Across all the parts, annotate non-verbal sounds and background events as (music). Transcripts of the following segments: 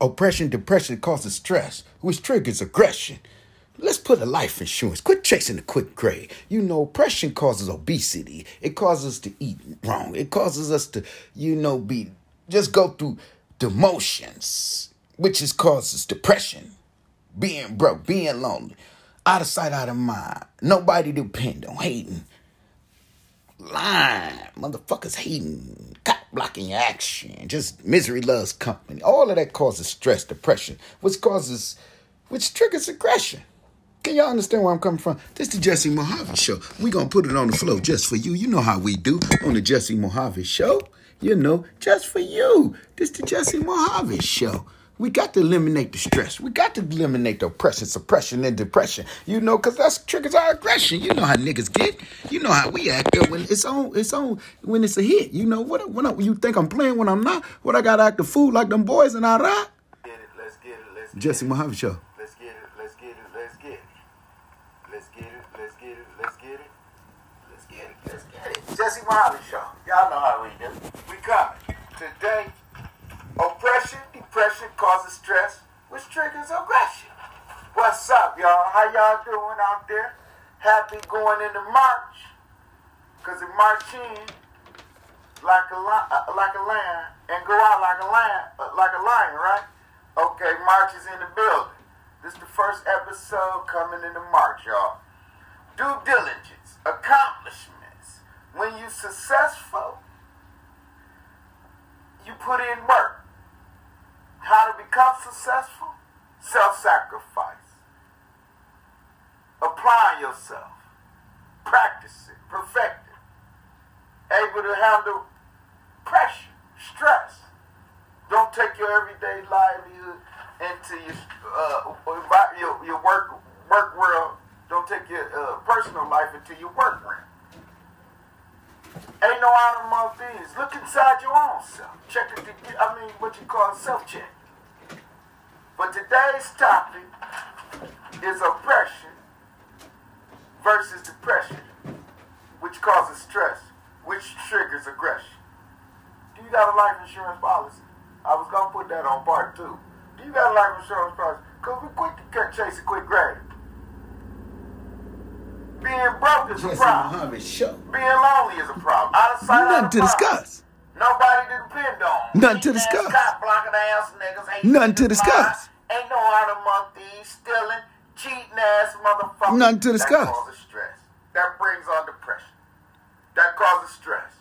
Oppression, depression causes stress, which triggers aggression. Let's put a life insurance. Quit chasing the quick grade. You know, oppression causes obesity. It causes us to eat wrong. It causes us to, you know, be just go through demotions, which is causes depression, being broke, being lonely, out of sight, out of mind. Nobody depend on, hating, lying, motherfuckers hating, cop blocking action, just misery loves company. All of that causes stress, depression, which causes, which triggers aggression. Can y'all understand where I'm coming from? This is the Jesse Mohave Show. we going to put it on the flow just for you. You know how we do on the Jesse Mohave Show. You know, just for you. This is the Jesse Mohave Show. We got to eliminate the stress. We got to eliminate the oppression, suppression, and depression. You know, because that's triggers our aggression. You know how niggas get. You know how we act when it's on. It's on when it's a hit. You know what? When I, you think I'm playing when I'm not? What I got to act a fool like them boys and I rap. Get it, let's get it, let's get it. Jesse it. Mohave Show. Let's get it, let's get it, let's get it. Let's get it, let's get it, let's get it. Let's get it, let's get it. Jesse Mohave Show. Y'all know how we do. It. We coming. Today, oppression, depression causes stress, which triggers aggression. What's up, y'all? How y'all doing out there? Happy going into March. Cause it march in like a li- uh, like a lion and go out like a lion, uh, like a lion, right? Okay, March is in the building. This is the first episode coming into March, y'all. Due diligence, accomplishments. When you successful, you put in work. How to become successful? Self-sacrifice. Apply yourself. Practice it. Perfect it able to handle pressure, stress. Don't take your everyday livelihood into your uh, your, your work work world. Don't take your uh, personal life into your work realm. Ain't no honor among thieves. Look inside your own self. Check it. To, I mean, what you call self check. But today's topic is oppression versus depression, which causes stress, which triggers aggression. Do you got a life insurance policy? I was gonna put that on part two. Do you got a life insurance policy? Cause we quick to chase a quick grade. Being broke is a Jesse problem. Mohave Show. Being lonely is a problem. Out of sight, out of to mind. discuss. Nobody to depend on. Nothing to discuss. Ass niggas. Ain't Nothing to discuss. Ain't no honor among thieves. Stealing, cheating ass motherfuckers. Nothing to discuss. That causes stress. That brings on depression. That causes stress,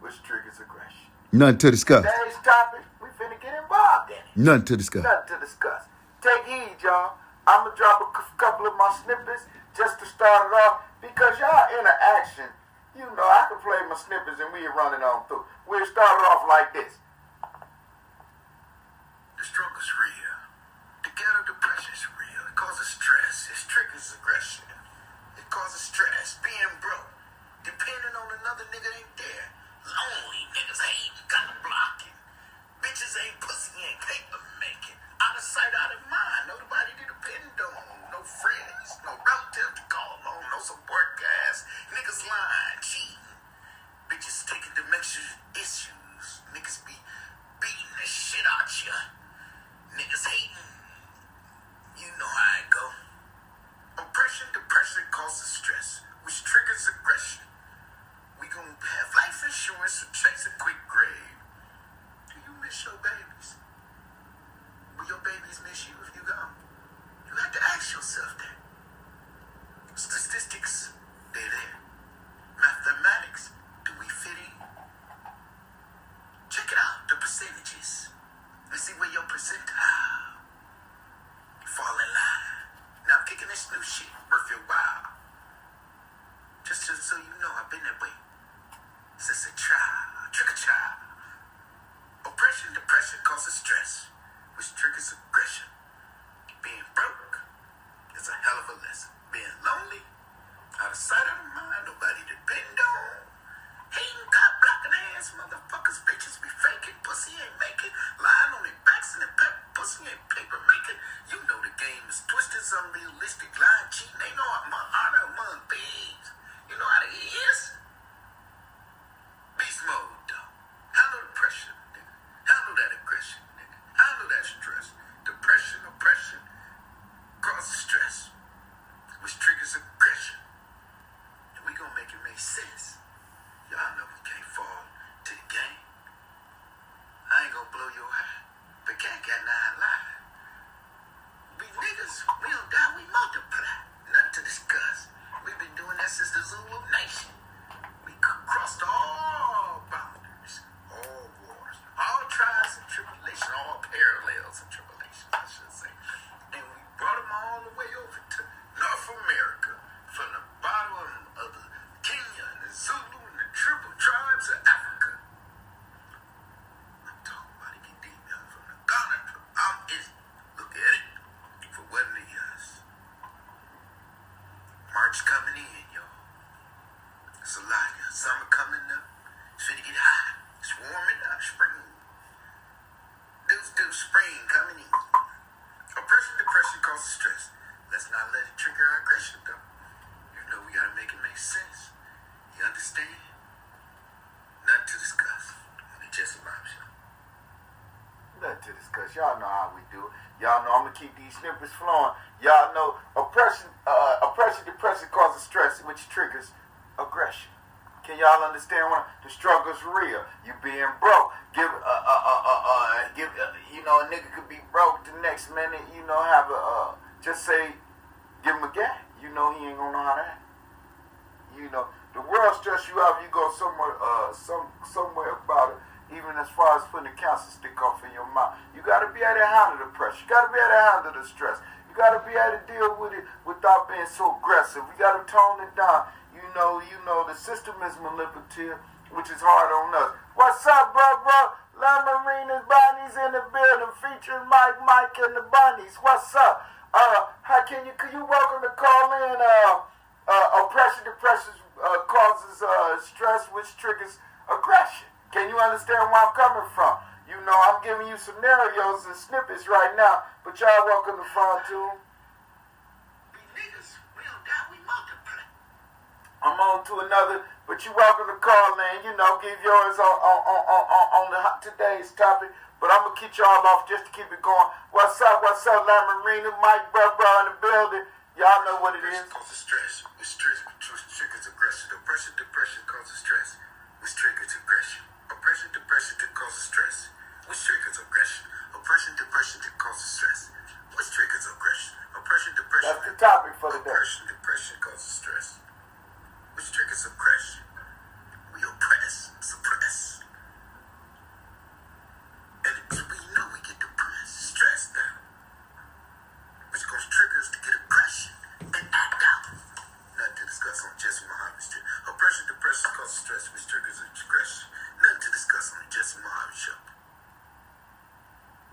which triggers aggression. Nothing to discuss. Today's topic, we finna get involved in it. Nothing to discuss. Nothing to discuss. Take heed, y'all. I'm gonna drop a couple of my snippets just to start it off because y'all interaction. You know, I can play my snippets and we running on through. We'll start it off like this. The struggle's real. The ghetto depression's real. It causes stress. It triggers aggression. It causes stress. Being broke. Depending on another nigga ain't there. Lonely niggas hating, got blocking. Bitches ain't pussy, ain't paper making. Out of sight, out of mind. Nobody to depend on. No friends, no relative to call on. No support guys. Niggas lying, cheating. Bitches taking dementia issues. Niggas be beating the shit out ya. Niggas hating. You know how it go. Oppression, depression causes stress, which triggers aggression. We gonna have life insurance to chase a quick grave. Do you miss your babies? Will your babies miss you if you gone? You have to ask yourself that. Statistics, they're there. Mathematics, do we fit in? Check it out, the percentages. Let's see where your percentile. Ah, fall in line. Now I'm kicking this new shit worth your while. Just so, so you know, I've been that way since a child, trick a child. Oppression, depression causes stress, Y'all know how we do. Y'all know I'm gonna keep these snippets flowing. Y'all know oppression, uh, oppression, depression causes stress, which triggers aggression. Can y'all understand what the struggle's real? You being broke, give, uh, uh, uh, uh, uh give, uh, you know, a nigga could be broke the next minute. You know, have a, uh, just say, give him a gap. You know, he ain't gonna know how to act. You know, the world stress you out. You go somewhere, uh, some somewhere about it. Even as far as putting a cancer stick off in your mouth, got to be able to handle the pressure. You got to be able to handle the stress. You got to be able to deal with it without being so aggressive. You got to tone it down. You know, you know, the system is manipulative, which is hard on us. What's up, bro, bro? La Marina's Bunnies in the building, featuring Mike, Mike, and the Bunnies. What's up? Uh, how can you? Can you welcome to call in? Uh, uh, oppression, depression uh, causes uh, stress, which triggers aggression. Can you understand where I'm coming from? You know, I'm giving you scenarios and snippets right now, but y'all welcome to phone too. We niggas, we don't die, we multiply. I'm on to another, but you welcome to call in. You know, give yours on on on on, on, the hot today's topic. But I'm gonna keep y'all off just to keep it going. What's up? What's up, La Marina? Mike, bro, bro, in the building. Y'all know what it is. Depression causes stress, which triggers, which triggers aggression. Oppression, depression causes stress, which triggers aggression. Oppression, depression causes stress, which triggers aggression. Oppression, depression causes stress, which triggers aggression. Oppression, depression. That's the topic for the day. Oppression, depression causes stress, which triggers aggression. We oppress, suppress. And we know we get depressed, stressed out which causes triggers to get aggression and act out. Nothing to discuss on Jesse Mohave Street. Oppression, depression causes stress, which triggers aggression. Nothing to discuss on the Jesse Mohave Show.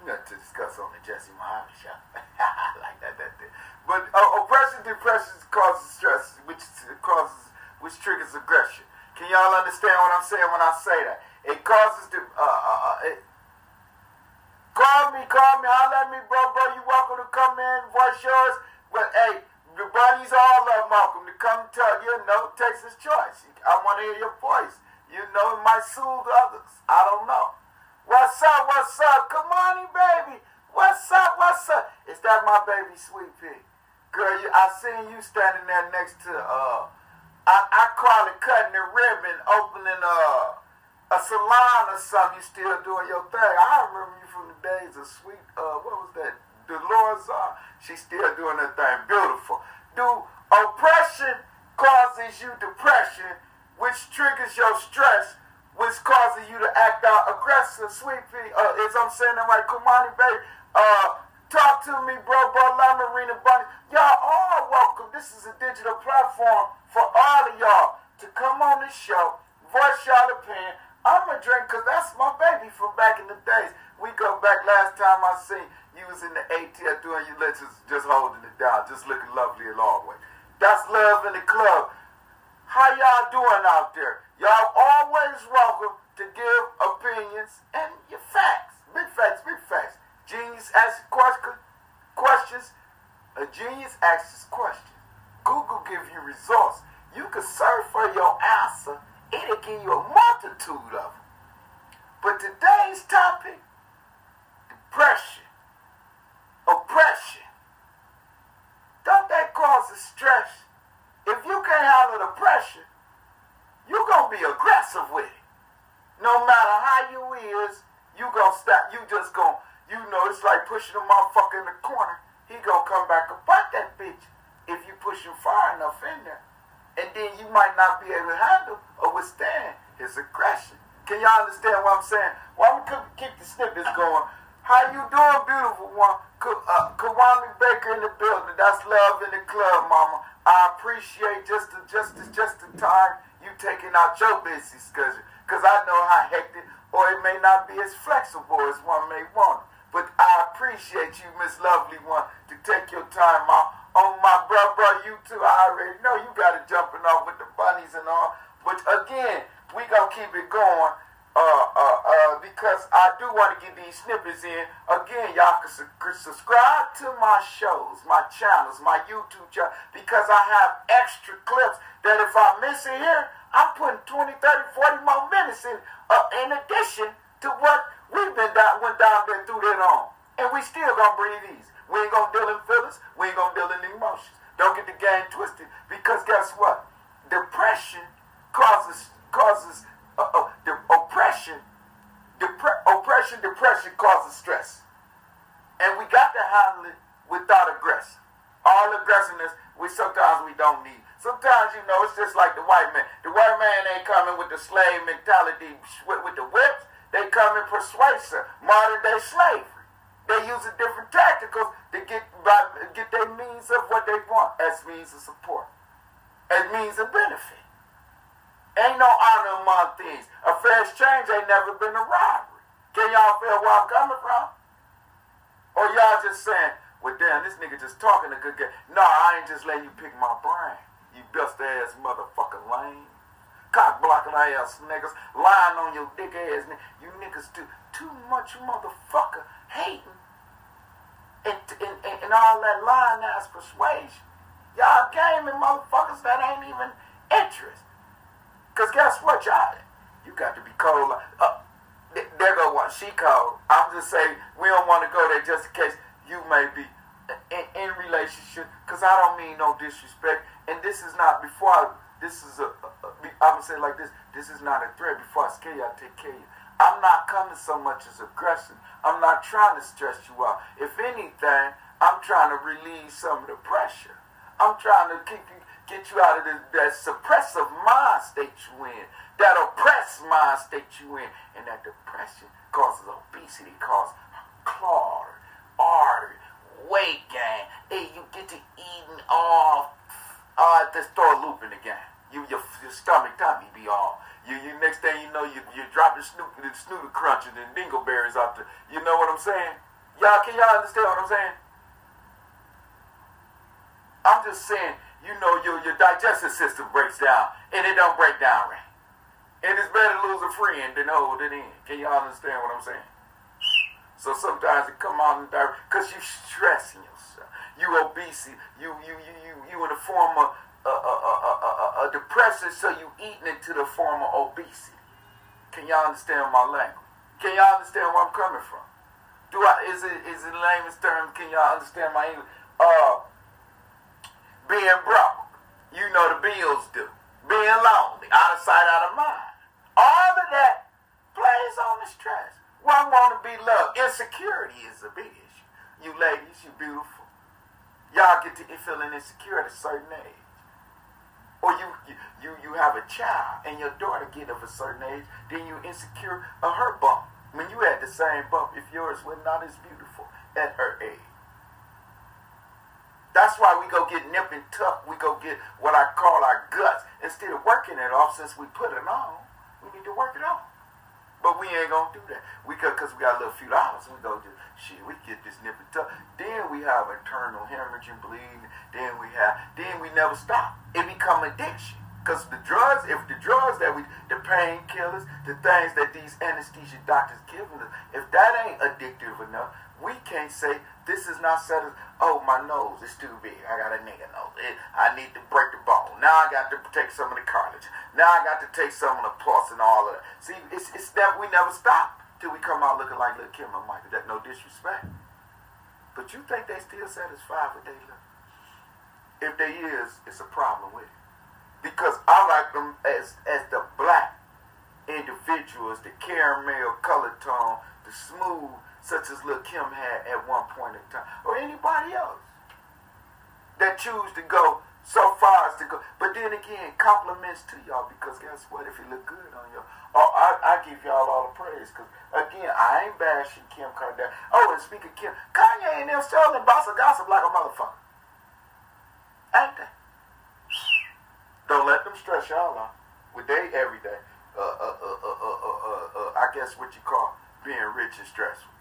Nothing to discuss on the Jesse Mohave show. I like that, that thing. But uh, oppression, depression causes stress, which causes, which triggers aggression. Can y'all understand what I'm saying when I say that? It causes the, uh, uh, uh, it, Call me, call me, holler at me, bro, bro. You welcome to come in, voice yours. But hey, the buddies all love Malcolm to come tell his choice. I want to hear your voice. You know, it might soothe others. I don't know. What's up? What's up? Come on, baby. What's up? What's up? Is that my baby, Sweet Pea? Girl, you, I seen you standing there next to uh, I, I call it cutting the ribbon, opening uh a salon or something, you still doing your thing. I remember you from the days of sweet, uh, what was that? Dolores uh, She's still doing her thing. Beautiful. Do oppression causes you depression, which triggers your stress, which causes you to act out aggressive, sweet pea. Uh, I'm saying that right? Kumani, baby. Uh, talk to me, bro, bro, La Marina Bunny. Y'all all welcome. This is a digital platform for all of y'all to come on this show, voice y'all opinion. I'm a drink because that's my baby from back in the days. We go back last time I seen you was in the ATL doing your lectures, just holding it down, just looking lovely as always. That's love in the club. How y'all doing out there? Y'all always welcome to give opinions and your facts. Big facts, big facts. Genius asks question, questions. A genius asks questions. Google give you results. You can search for your answer. It'll give you a multitude of them. But today's topic, depression, oppression. Don't that cause a stress? If you can't handle the pressure, you're going to be aggressive with it. No matter how you is, you going to stop. You just going to, you know, it's like pushing a motherfucker in the corner. He gonna come back and fight that bitch if you push him far enough in there. And then you might not be able to handle or withstand his aggression. Can y'all understand what I'm saying? Well, I'm gonna keep the snippets going. How you doing, beautiful one? Uh, Kawami Baker in the building. That's love in the club, mama. I appreciate just the, just the, just the time you taking out your busy schedule. Because I know how hectic, or it may not be as flexible as one may want. But I appreciate you, Miss Lovely One, to take your time out. On my brother, you too. I already know you got it jumping off with the bunnies and all. But again, we to keep it going uh, uh, uh, because I do want to get these snippets in. Again, y'all can, su- subscribe to my shows, my channels, my YouTube channel, because I have extra clips that if I miss it here, I'm putting 20, 30, 40 more minutes in, uh, in addition to what we've been down, went down there through that on. And we still gonna breathe easy. We ain't gonna deal in feelings. We ain't gonna deal in emotions. Don't get the game twisted because guess what? Depression causes causes uh, uh, the oppression, depre- oppression, depression causes stress. And we got to handle it without aggression. All aggressiveness, we sometimes we don't need. Sometimes, you know, it's just like the white man. The white man ain't coming with the slave mentality with, with the whips. They come in persuasive, modern day slavery. They use a different tacticals to get by, get their means of what they want as means of support, as means of benefit. Ain't no honor among things. A fair exchange ain't never been a robbery. Can y'all feel where I'm coming from? Or y'all just saying, well, damn, this nigga just talking a good game. No, I ain't just letting you pick my brain. You best ass motherfucking lame. Cock blocking ass niggas. Lying on your dick ass. You niggas do too much motherfucker hating. And, and, and, and all that lying ass persuasion. Y'all gaming motherfuckers that ain't even interest. Because guess what, y'all? You got to be cold. Uh, there one. She cold. I'm just saying, we don't want to go there just in case you may be in, in relationship. Because I don't mean no disrespect. And this is not, before I, this is a I'm going to say like this, this is not a threat. Before I scare you, I take care of you. I'm not coming so much as aggression. I'm not trying to stress you out. If anything, I'm trying to relieve some of the pressure. I'm trying to keep you get you out of the, that suppressive mind state you in, that oppressed mind state you in. And that depression causes obesity, causes clot, artery, weight gain. Hey, you get to eating off, uh, just start looping again. You, your, your stomach tummy be all. You, you next thing you know, you, you're dropping snoop, the snooter crunches and dingleberries out there. You know what I'm saying? Y'all, can y'all understand what I'm saying? I'm just saying, you know your, your digestive system breaks down and it don't break down right. And it's better to lose a friend than hold it in. Can y'all understand what I'm saying? So sometimes it come out in direct because you stressing yourself. You obese. You you you you you in the form of a, a, a, a, depression, so you eating into the form of obesity. Can y'all understand my language? Can y'all understand where I'm coming from? Do I is it is it layman's terms? Can y'all understand my English? Uh, being broke. You know the bills do. Being lonely, out of sight, out of mind. All of that plays on the stress. One want to be loved. Insecurity is a big issue. You ladies, you beautiful. Y'all get to feeling insecure at a certain age. Or you, you, you have a child and your daughter get of a certain age, then you insecure of her bump. When you had the same bump, if yours was not as beautiful at her age. That's why we go get nip and tuck. We go get what I call our guts. Instead of working it off since we put it on, we need to work it off. But we ain't gonna do that. We could, cause we got a little few dollars. We go do shit. We get this nip and tuck. Then we have internal hemorrhage bleeding. Then we have. Then we never stop. It become addiction. Cause the drugs, if the drugs that we, the painkillers, the things that these anesthesia doctors give us, if that ain't addictive enough, we can't say this is not set oh, my nose is too big. I got a nigga nose. I need to break the bone. Now I got to take some of the cartilage. Now I got to take some of the pus and all of that. See, it's, it's that we never stop till we come out looking like Lil Kim and Michael. That no disrespect. But you think they still satisfied with they look? If they is, it's a problem with it. Because I like them as, as the black individuals, the caramel color tone, the smooth such as Lil Kim had at one point in time, or anybody else that choose to go so far as to go. But then again, compliments to y'all because guess what? If you look good on y'all, oh, I, I give y'all all the praise because again, I ain't bashing Kim Kardashian. Oh, and speaking of Kim, Kanye and them selling boss of gossip like a motherfucker. Ain't they? Don't let them stress y'all out with they every day. Uh, uh, uh, uh, uh, uh, uh, I guess what you call being rich and stressful.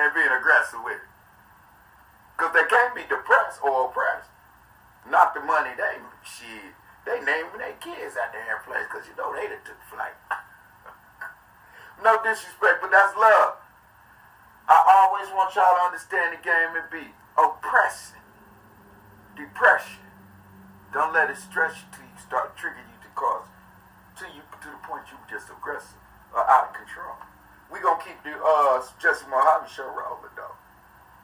And being aggressive with it. Because they can't be depressed or oppressed. Not the money they shit. They naming their kids out there in place because you know they done took flight. (laughs) no disrespect, but that's love. I always want y'all to understand the game and be oppressing, depression. Don't let it stress you till you start triggering you to cause, to you to the point you just aggressive or out of control. We gonna keep the uh Jesse Mohave show rolling though,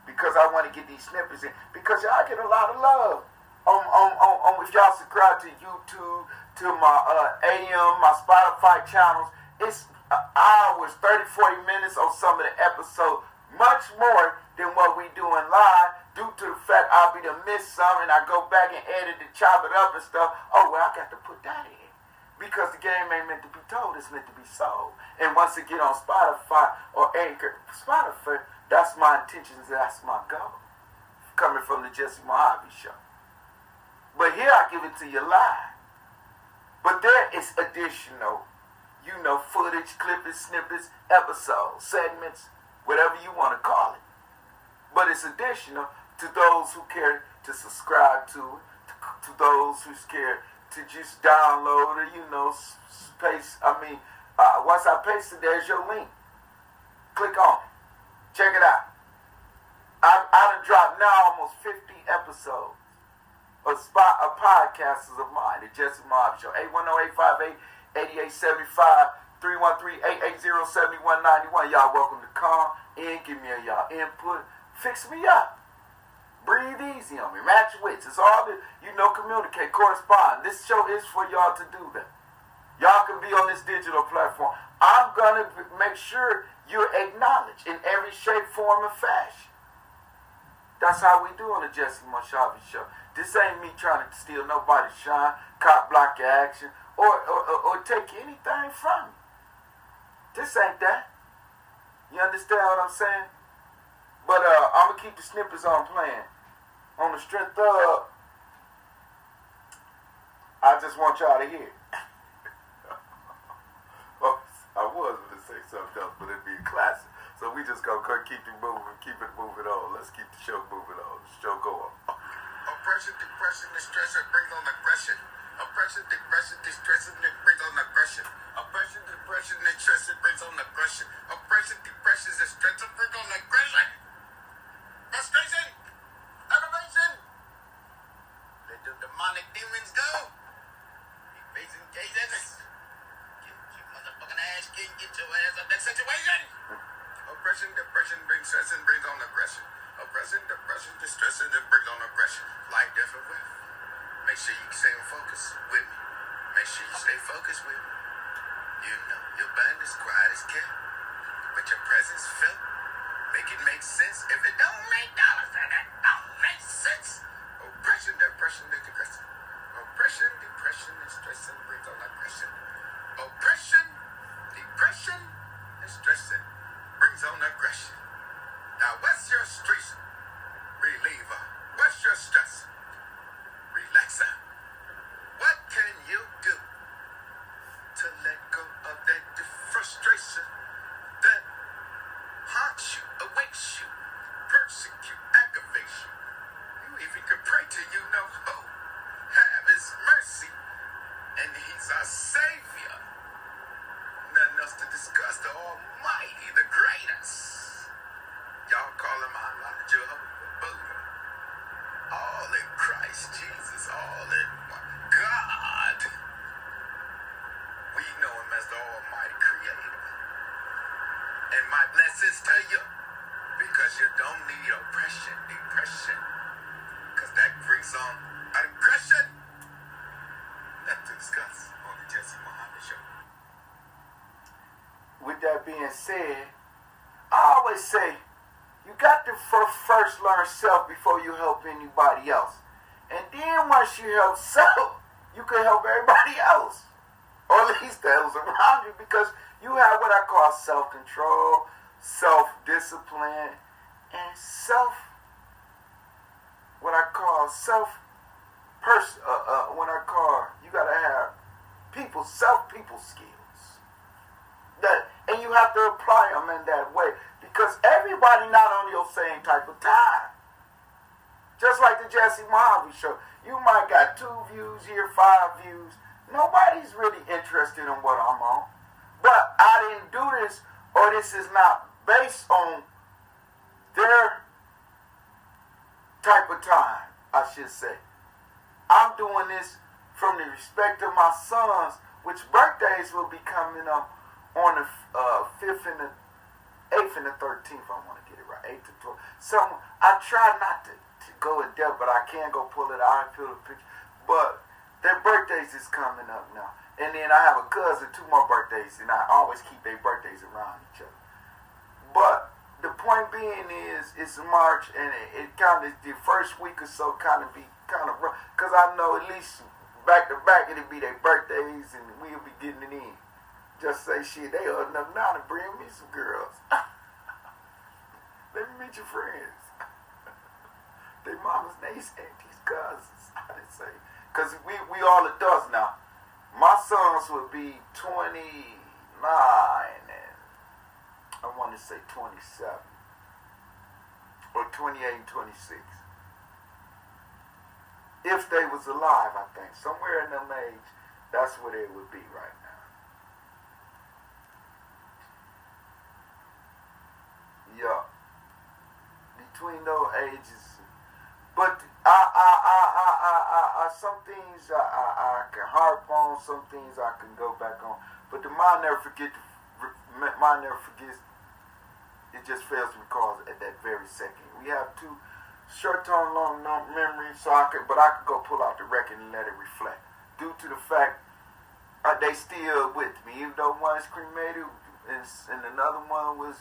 because I want to get these snippets in because y'all get a lot of love on on on, on if y'all subscribe to YouTube, to my uh, AM, my Spotify channels. It's uh, hours, 30, 40 minutes on some of the episodes, much more than what we doing live due to the fact I'll be to miss some and I go back and edit and chop it up and stuff. Oh, well, I got to put that in. Because the game ain't meant to be told, it's meant to be sold. And once it get on Spotify or Anchor, Spotify, that's my intentions, that's my goal. Coming from the Jesse Mohave show. But here I give it to you live. But there is additional, you know, footage, clippings, snippets, episodes, segments, whatever you want to call it. But it's additional to those who care to subscribe to it, to, to those who care to just download it, you know, paste. I mean, uh, once I paste it, there's your link. Click on it. Check it out. I, I done dropped now almost 50 episodes of, spot, of podcasters of mine, the Jesse Mob Show. 810-858-8875, 313-880-7191. Y'all welcome to come in, give me a y'all input, fix me up. Breathe easy on me. Match wits. It's all that, you know, communicate, correspond. This show is for y'all to do that. Y'all can be on this digital platform. I'm going to make sure you're acknowledged in every shape, form, and fashion. That's how we do on the Jesse Mohave show. This ain't me trying to steal nobody's shine, cop block your action, or, or, or, or take anything from you. This ain't that. You understand what I'm saying? But uh, I'm going to keep the snippets on playing. On the strength of, I just want y'all to hear. (laughs) oh, I was going to say something else, but it'd be a classic. So we just gonna keep it moving, keep it moving on. Let's keep the show moving on. The show go on. Oppression, depression, distress, it brings on aggression. Oppression, depression, distress, it brings on aggression. Oppression, depression, distress, it brings on aggression. Oppression, depression, distress, it brings on aggression. Frustration, said, I always say, you got to first learn self before you help anybody else. And then once you help (laughs) self, you can help everybody else. Or at least those around you because you have what I call self-control, self-discipline, and self, what I call self, person, uh, uh, what I call, you got to have people, self-people skills. That, and you have to apply them in that way because everybody not on your same type of time. Just like the Jesse Mohave show. You might got two views here, five views. Nobody's really interested in what I'm on. But I didn't do this, or this is not based on their type of time, I should say. I'm doing this from the respect of my sons, which birthdays will be coming up on the uh, 5th and the 8th and the 13th. I want to get it right. 8th to 12. So I try not to go in depth, but I can go pull it out and pull the picture. But their birthdays is coming up now. And then I have a cousin, two more birthdays, and I always keep their birthdays around each other. But the point being is, it's March, and it, it kind of, the first week or so kind of be kind of rough. Because I know at least back to back, it'll be their birthdays, and we'll be getting it in. Just say, shit, they old enough now to bring me some girls. (laughs) Let me meet your friends (laughs) they mamas, nays, aunties, cousins. (laughs) I didn't say. Because we, we all adults now. My sons would be 29 and I want to say 27. Or 28 and 26. If they was alive, I think. Somewhere in them age, that's where they would be right now. Yeah. Between those ages but I, I, I, I, I, I, some things I, I, I can harp on, some things I can go back on. But the mind never forget. Mind never forgets. It just fails to recall at that very second. We have two short-term, long-term memories, so I could, but I could go pull out the record and let it reflect. Due to the fact uh, they still with me, even though one is cremated and, another one was,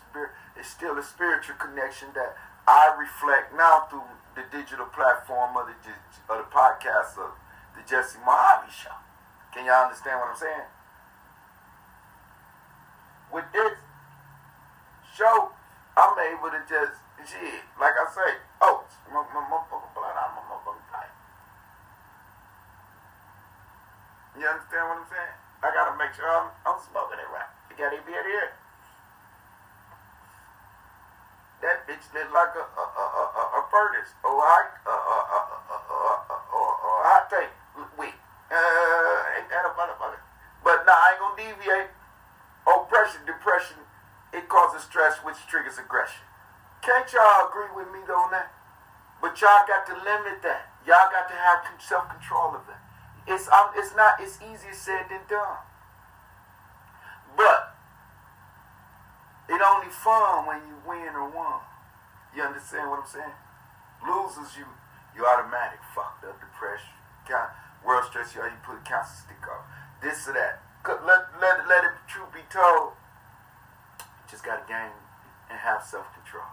it's still a spiritual connection that I reflect now through the digital platform of the, of the podcast of the Jesse Mohave Show. Can y'all understand what I'm saying? With this show, I'm able to just, like I say, oh, my, my motherfucking blood out my motherfucking pipe. You understand what I'm saying? I gotta make sure I'm, I'm smoking it right. Here. That bitch look like a, a, a, a, a furnace or a, a, a, a, a, a, hot tank. Wait, uh, ain't that a motherfucker? But nah, I ain't gonna deviate. Oppression, depression, it causes stress, which triggers aggression. Can't y'all agree with me on that? But y'all got to limit that. Y'all got to have self-control of it. It's um, it's not. It's easier said than done. But it only fun when you win or won. You understand what I'm saying? Losers, you you automatic fucked up, depression, kind world stress. You you put a cancer stick off, this or that. Let let let it truth be told. You just gotta gain and have self control.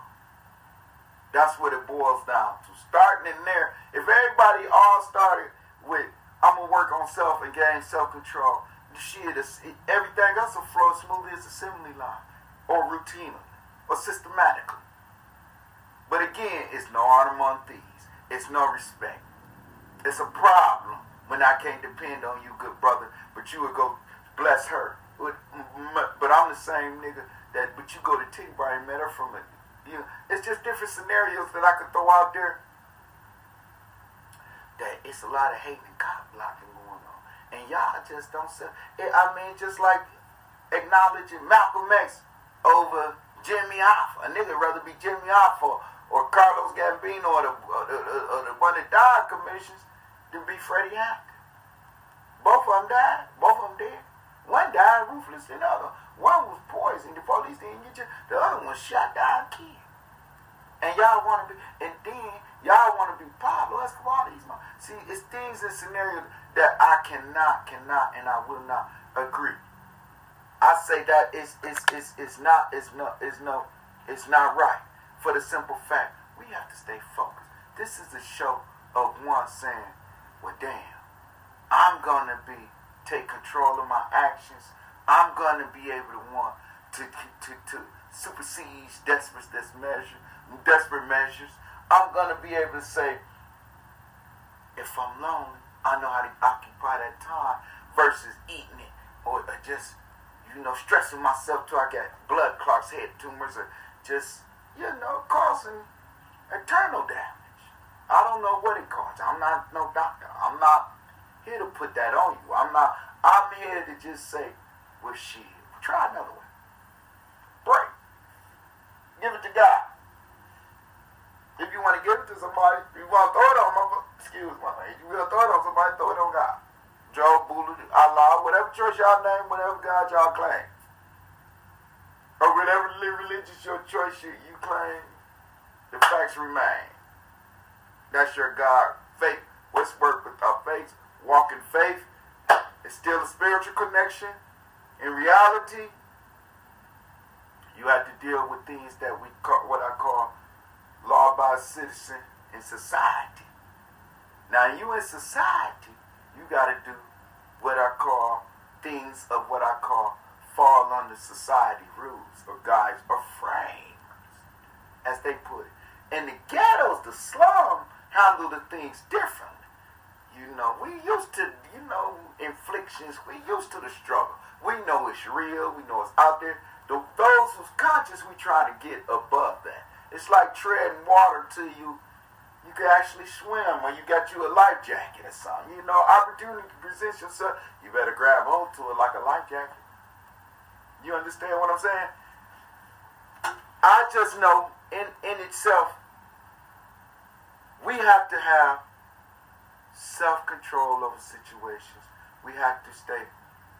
That's what it boils down to. Starting in there, if everybody all started with I'm gonna work on self and gain self control, shit, everything else will flow smoothly as assembly line or routinely or systematically. But again, it's no honor among thieves. It's no respect. It's a problem when I can't depend on you, good brother, but you would go bless her. But, I'm the same nigga that, but you go to T. Brian met her from it. You know, it's just different scenarios that I could throw out there. That it's a lot of hating and cop blocking. And y'all just don't say, eh, I mean, just like acknowledging Malcolm X over Jimmy Hoffa. A nigga rather be Jimmy Hoffa or, Carlos Gambino or the, or the, or the one that died commissions than be Freddie Hampton. Both of them died. Both of them dead. One died ruthless than the other. One was poisoned. The police didn't get you. The other one shot, died, killed. And y'all want to be, and then y'all want to be Pablo Escobar. See, it's things and scenarios that I cannot, cannot, and I will not agree. I say that it's, it's, it's, it's not it's no it's no it's not right. For the simple fact, we have to stay focused. This is a show of one saying, Well damn, I'm gonna be take control of my actions. I'm gonna be able to want to to, to supersede desperate this measure desperate measures. I'm gonna be able to say, if I'm lonely, I know how to occupy that time versus eating it or just, you know, stressing myself till I get blood clots, head tumors, or just, you know, causing eternal damage. I don't know what it causes. I'm not no doctor. I'm not here to put that on you. I'm not, I'm here to just say, well, shit, try another one. Break. Give it to God. If you want to give it to somebody, you want to throw it on my, excuse me, if you will throw it on somebody, throw it on God. Joe, Buddha, Allah, whatever church y'all name, whatever God y'all claim. Or whatever religious your choice you, you claim, the facts remain. That's your God. Faith. What's work without faith? Walk in faith. It's still a spiritual connection. In reality, you have to deal with things that we call what I call law-abiding citizen in society. Now, you in society, you got to do what I call things of what I call fall under society rules or guides or frames, as they put it. In the ghettos, the slum handle the things differently. You know, we used to, you know, inflictions. We used to the struggle. We know it's real. We know it's out there. The, those who's conscious, we try to get above that. It's like treading water to you. You can actually swim or you got you a life jacket or something. You know, opportunity presents yourself. You better grab hold to it like a life jacket. You understand what I'm saying? I just know in, in itself, we have to have self-control over situations. We have to stay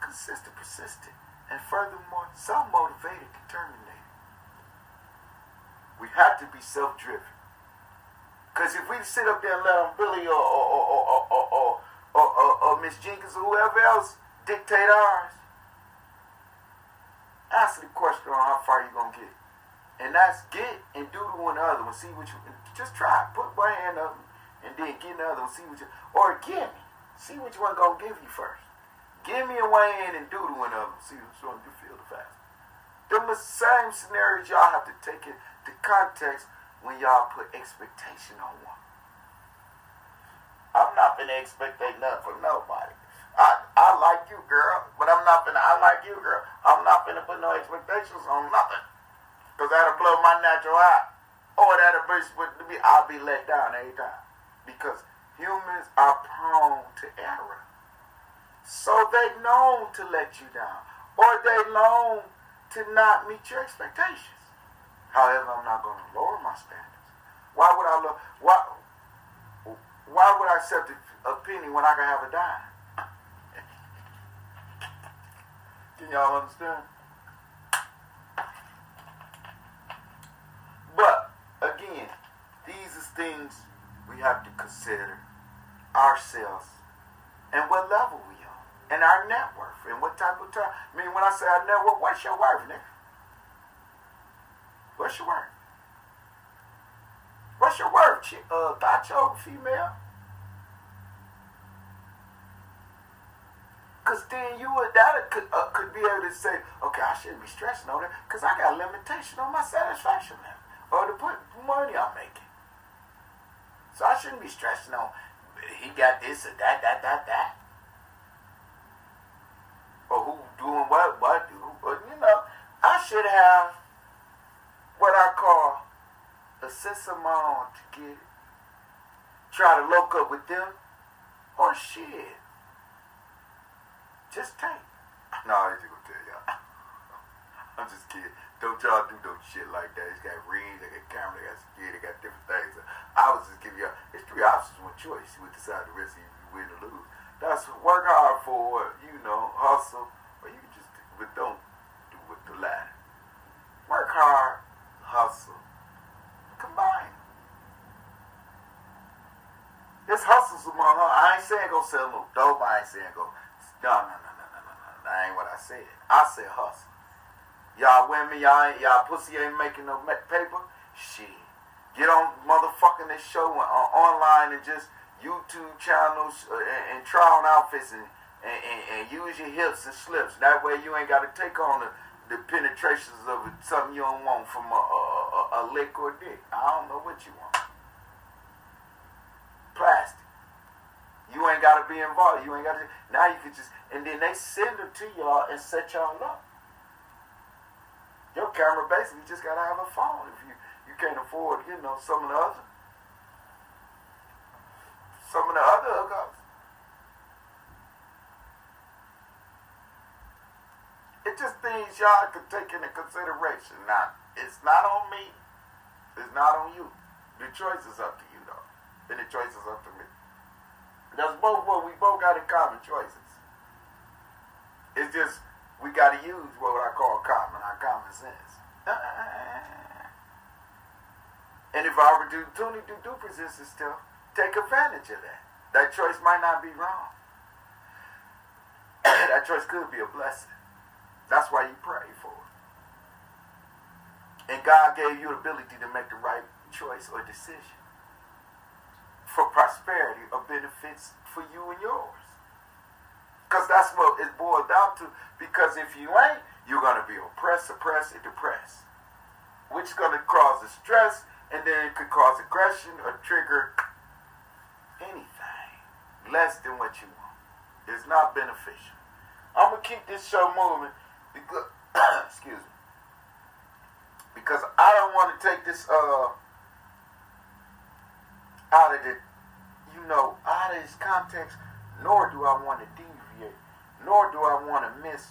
consistent, persistent, and furthermore, self-motivated, determined. We have to be self-driven. Because if we sit up there and let them Billy or, or, or, or, or, or, or, or, or Miss Jenkins or whoever else dictate ours, ask the question on how far you're going to get. And that's get and do to one other and See what you, just try. Put one hand up and then get another one. See what you, or give me. See which one going to give you first. Give me a one hand and do the one other. See which one you feel the fast. Them the same scenarios y'all have to take it the context when y'all put expectation on one. I'm not gonna expect nothing from nobody. I, I like you, girl, but I'm not gonna, I like you, girl. I'm not gonna put no expectations on nothing. Because that'll blow my natural eye. Or that'll be, I'll be let down every time. Because humans are prone to error. So they known to let you down. Or they known to not meet your expectations. However, I'm not going to lower my standards. Why would I look? Why? Why would I accept a penny when I can have a dime? (laughs) can y'all understand? But again, these are things we have to consider ourselves and what level we are, and our net worth, and what type of time. I mean, when I say our net worth, what's your worth, nigga? What's your word? What's your word, uh, Tacho, female? Because then you would, that could, uh, could be able to say, okay, I shouldn't be stressing on it because I got a limitation on my satisfaction level or the money I'm making. So I shouldn't be stressing on, he got this or that, that, that, that. Or who doing what, what, who, you know, I should have what I call a sense of my own to get it. Try to look up with them. Or shit. Just take. No, I ain't gonna tell y'all. (laughs) I'm just kidding. Don't y'all do no shit like that. It's got rings, they got camera, they got security, they got different things. I was just giving y'all, it's three options, one choice. You would decide the rest of you win or lose. That's work hard for, you know, hustle, or you just, but don't do with the latter. Work hard, hustle. Combine. This hustle's among her. I ain't saying go sell no dope. I ain't saying go. No, no, no, no, no, no, no. That ain't what I said. I said hustle. Y'all women, y'all ain't, y'all pussy ain't making no paper. Shit. Get on motherfucking this show online and just YouTube channels uh, and, and try on outfits and, and, and, and use your hips and slips. That way you ain't got to take on the, the penetrations of something you don't want from a, a, a, a lick or dick. I don't know what you want. Plastic. You ain't got to be involved. You ain't got to. Now you can just, and then they send them to y'all and set y'all up. Your camera basically just got to have a phone if you, you can't afford, you know, some of the other, some of the other hookups. It's just things y'all could take into consideration. Now, it's not on me. It's not on you. The choice is up to you, though. And the choice is up to me. That's both what we both got in common choices. It's just we got to use what I call common, our common sense. (laughs) And if our opportunity to do, do present itself, take advantage of that. That choice might not be wrong. (clears throat) that choice could be a blessing. That's why you pray for it. And God gave you the ability to make the right choice or decision for prosperity or benefits for you and yours. Because that's what it boils down to. Because if you ain't, you're going to be oppressed, suppressed, and depressed. Which is going to cause the stress, and then it could cause aggression or trigger anything less than what you want. It's not beneficial. I'm going to keep this show moving because, (coughs) excuse me, because I don't want to take this, uh, out of the, you know, out of its context, nor do I want to deviate, nor do I want to miss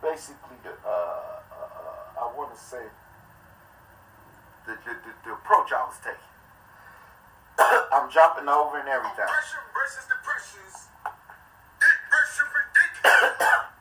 basically the, uh, uh, I want to say, the, the, the, the approach I was taking. (coughs) I'm jumping over and everything. Oppression versus depressions. Versus ridiculous. (coughs)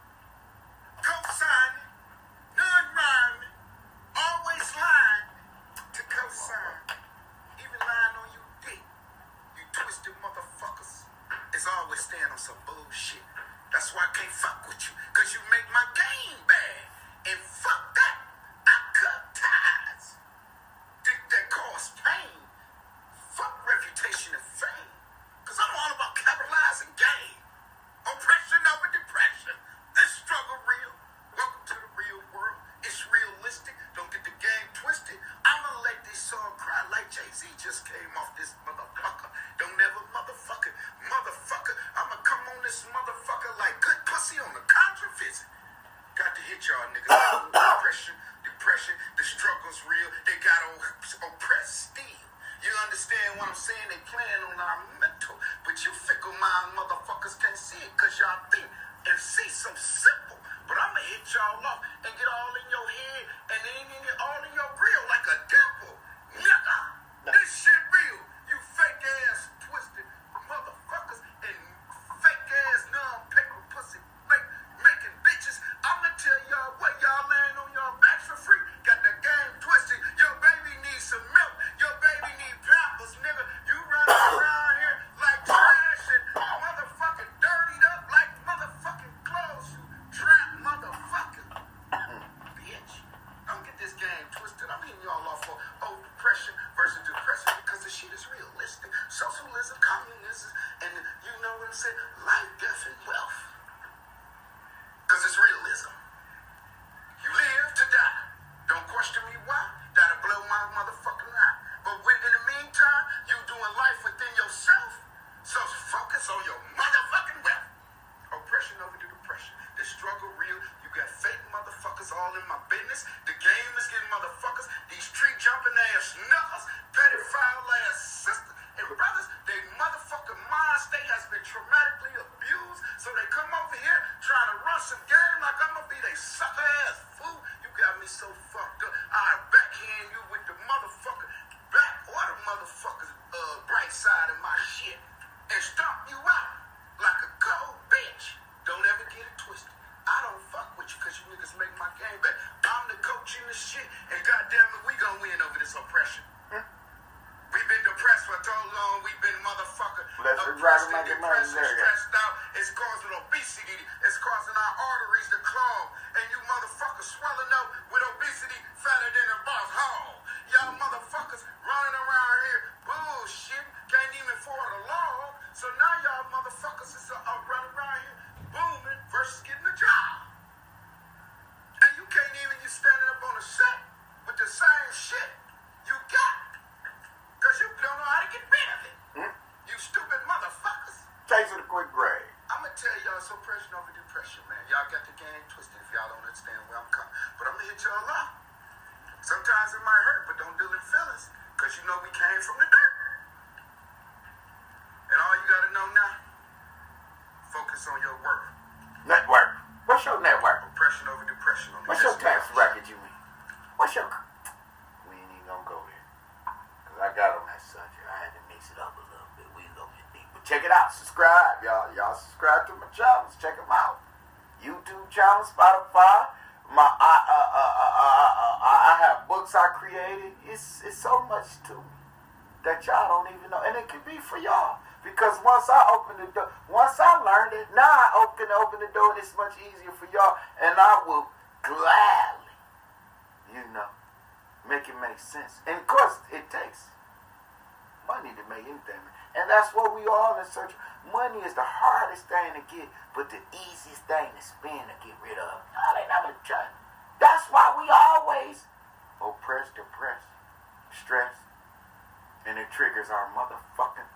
go there. Because I got on that subject. I had to mix it up a little bit. We gonna deep. But check it out. Subscribe, y'all. Y'all subscribe to my channels. Check them out. YouTube channel, Spotify. My, I, uh, uh, uh, uh, uh, I have books I created. It's, it's so much to me that y'all don't even know. And it can be for y'all. Because once I open the door, once I learned it, now I open open the door and it's much easier for y'all. And I will gladly, you know, make it make sense. And of course, it takes money to make anything. And that's what we all in search. Money is the hardest thing to get, but the easiest thing to spend to get rid of. Y'all ain't never try. That's why we always oppress, depress, stress, and it triggers our motherfucking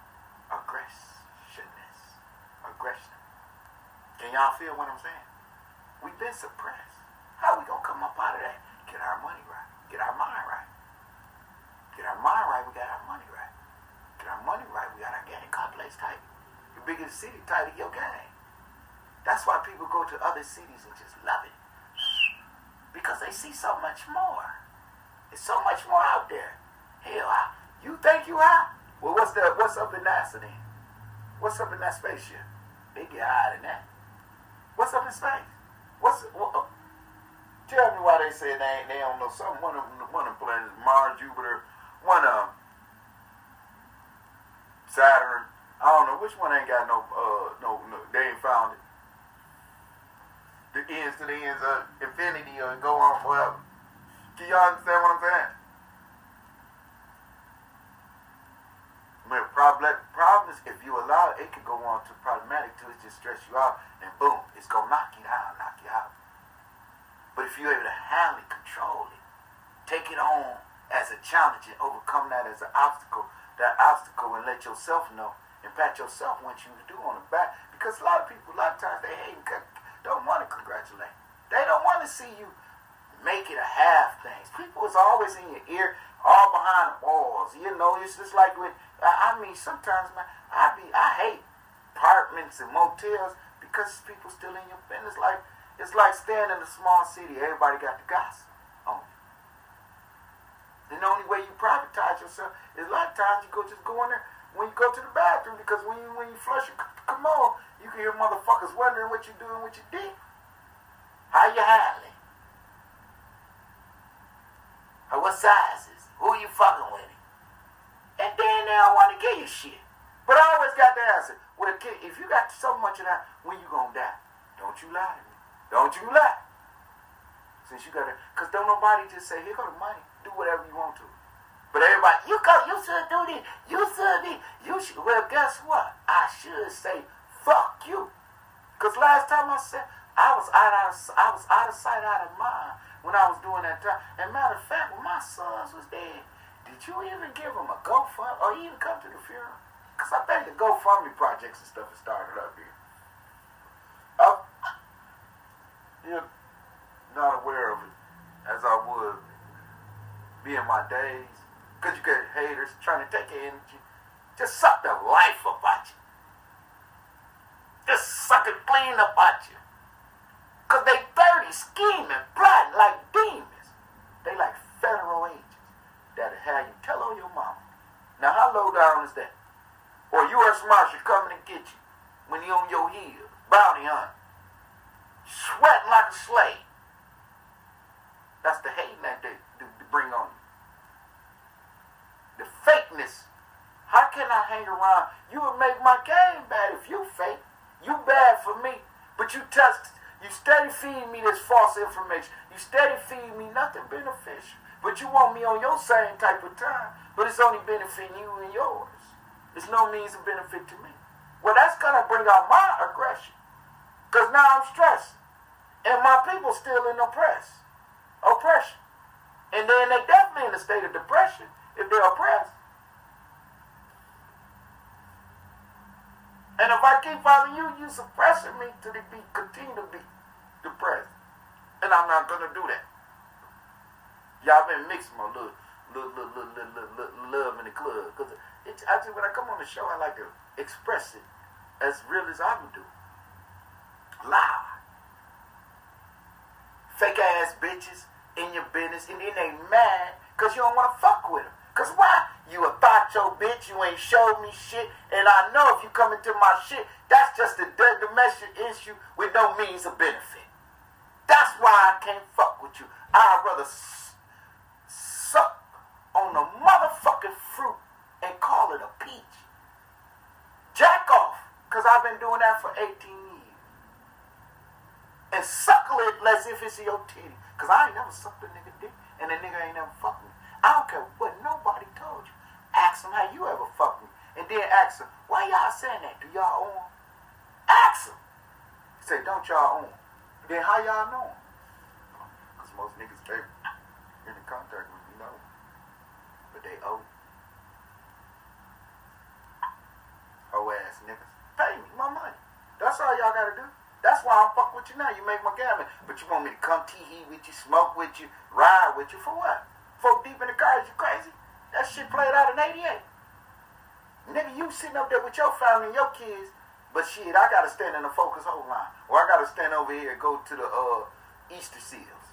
aggressionness. Aggression. Can y'all feel what I'm saying? We've been suppressed. How we gonna come up out of that? Get our money right. Get our mind right. Get our mind right, we got our money right. Get our money right, we got our game complex tight. The biggest city tight tighter your game. That's why people go to other cities and just love it. Because they see so much more. There's so much more out there. Hell, I, you think you high? Well, what's the what's up in NASA then? What's up in that spaceship? They get higher than that. What's up in space? What's what, tell me why they say they they don't know something. One of them, one of the planets, Mars, Jupiter, one of 'em, Saturn. I don't know which one ain't got no uh no, no they ain't found it. The ends to the ends of infinity or go on forever. Can y'all understand what I'm saying? Man, problem, problem is if you allow it, it can go on to problematic till it just stress you out and boom, it's gonna knock you out, knock you out. But if you're able to handle it, control it, take it on as a challenge and overcome that as an obstacle, that obstacle and let yourself know and pat yourself what you do on the back. Because a lot of people, a lot of times they hate and don't want to congratulate. They don't want to see you make it a half things. People is always in your ear, all behind walls. You know, it's just like when I, mean, sometimes man, I be I hate apartments and motels because people still in your business. Like it's like staying in a small city. Everybody got the gossip on you. And the only way you privatize yourself is a lot of times you go just go in there when you go to the bathroom because when you when you flush your commode, you can hear motherfuckers wondering what you doing, what you did. How you handling? Or what sizes? Who you fucking with? And then they don't want to give you shit. But I always got the answer. Well, kid, if you got so much of that, when you gonna die? Don't you lie to me. Don't you lie. Since you got it, cause don't nobody just say, here go the money. Do whatever you want to. But everybody, you go, you should do this. You should be, you should. Well, guess what? I should say, fuck you. Cause last time I said, I was out of, I was out of sight, out of mind when I was doing that time. And matter of fact, when my sons was dead, did you even give them a GoFund or even come to the funeral? Cause I think the GoFundMe projects and stuff has started up here. Oh, you're not aware of it as I would be in my days. Cause you get haters trying to take your energy. Just suck the life about you. Just suck it clean about you. Cause they dirty, scheming, plotting like demons. They like federal agents that'll have you tell on your mama. Now how low down is that? Or U.S. Marshal coming to get you when you on your heels, bounty hunting, sweating like a slave. That's the hating that they, they, they bring on you. The fakeness. How can I hang around? You would make my game bad if you fake. You bad for me, but you test, you steady feeding me this false information. You steady feeding me nothing beneficial. But you want me on your same type of time, but it's only benefiting you and yours. It's no means of benefit to me. Well, that's gonna bring out my aggression. Cause now I'm stressed. And my people still in oppress. Oppression. And then they definitely in a state of depression if they're oppressed. And if I keep following you, you suppressing me to be continue to be depressed. And I'm not gonna do that. Y'all been mixing my little little, little, little, little, little love in the club. Cause it's actually when I come on the show I like to express it as real as I can do. Loud. Fake ass bitches in your business and then they mad because you don't want to fuck with them. Because why? You a your bitch, you ain't showed me shit, and I know if you come into my shit, that's just a dead domestic issue with no means of benefit. That's why I can't fuck with you. I'd rather suck on the motherfucking fruit and call it a peach. Jack off, because I've been doing that for 18 years. And suckle it as if it's your titty. Because I ain't never sucked a nigga dick, and the nigga ain't never fucked me. I don't care what nobody told you. Ask them how you ever fucked me. And then ask them, why y'all saying that? Do y'all own? Ask them. Say, don't y'all own? Then how y'all know? Because most niggas came in the contact with me, know. But they owe. Hoe ass niggas. Pay me my money. That's all y'all gotta do. That's why I'm fuck with you now. You make my gammon. But you want me to come tee hee with you, smoke with you, ride with you for what? Folk deep in the car, is you crazy? That shit played out in 88. Nigga, you sitting up there with your family and your kids, but shit, I gotta stand in the focus whole line. Or I gotta stand over here and go to the uh, Easter seals.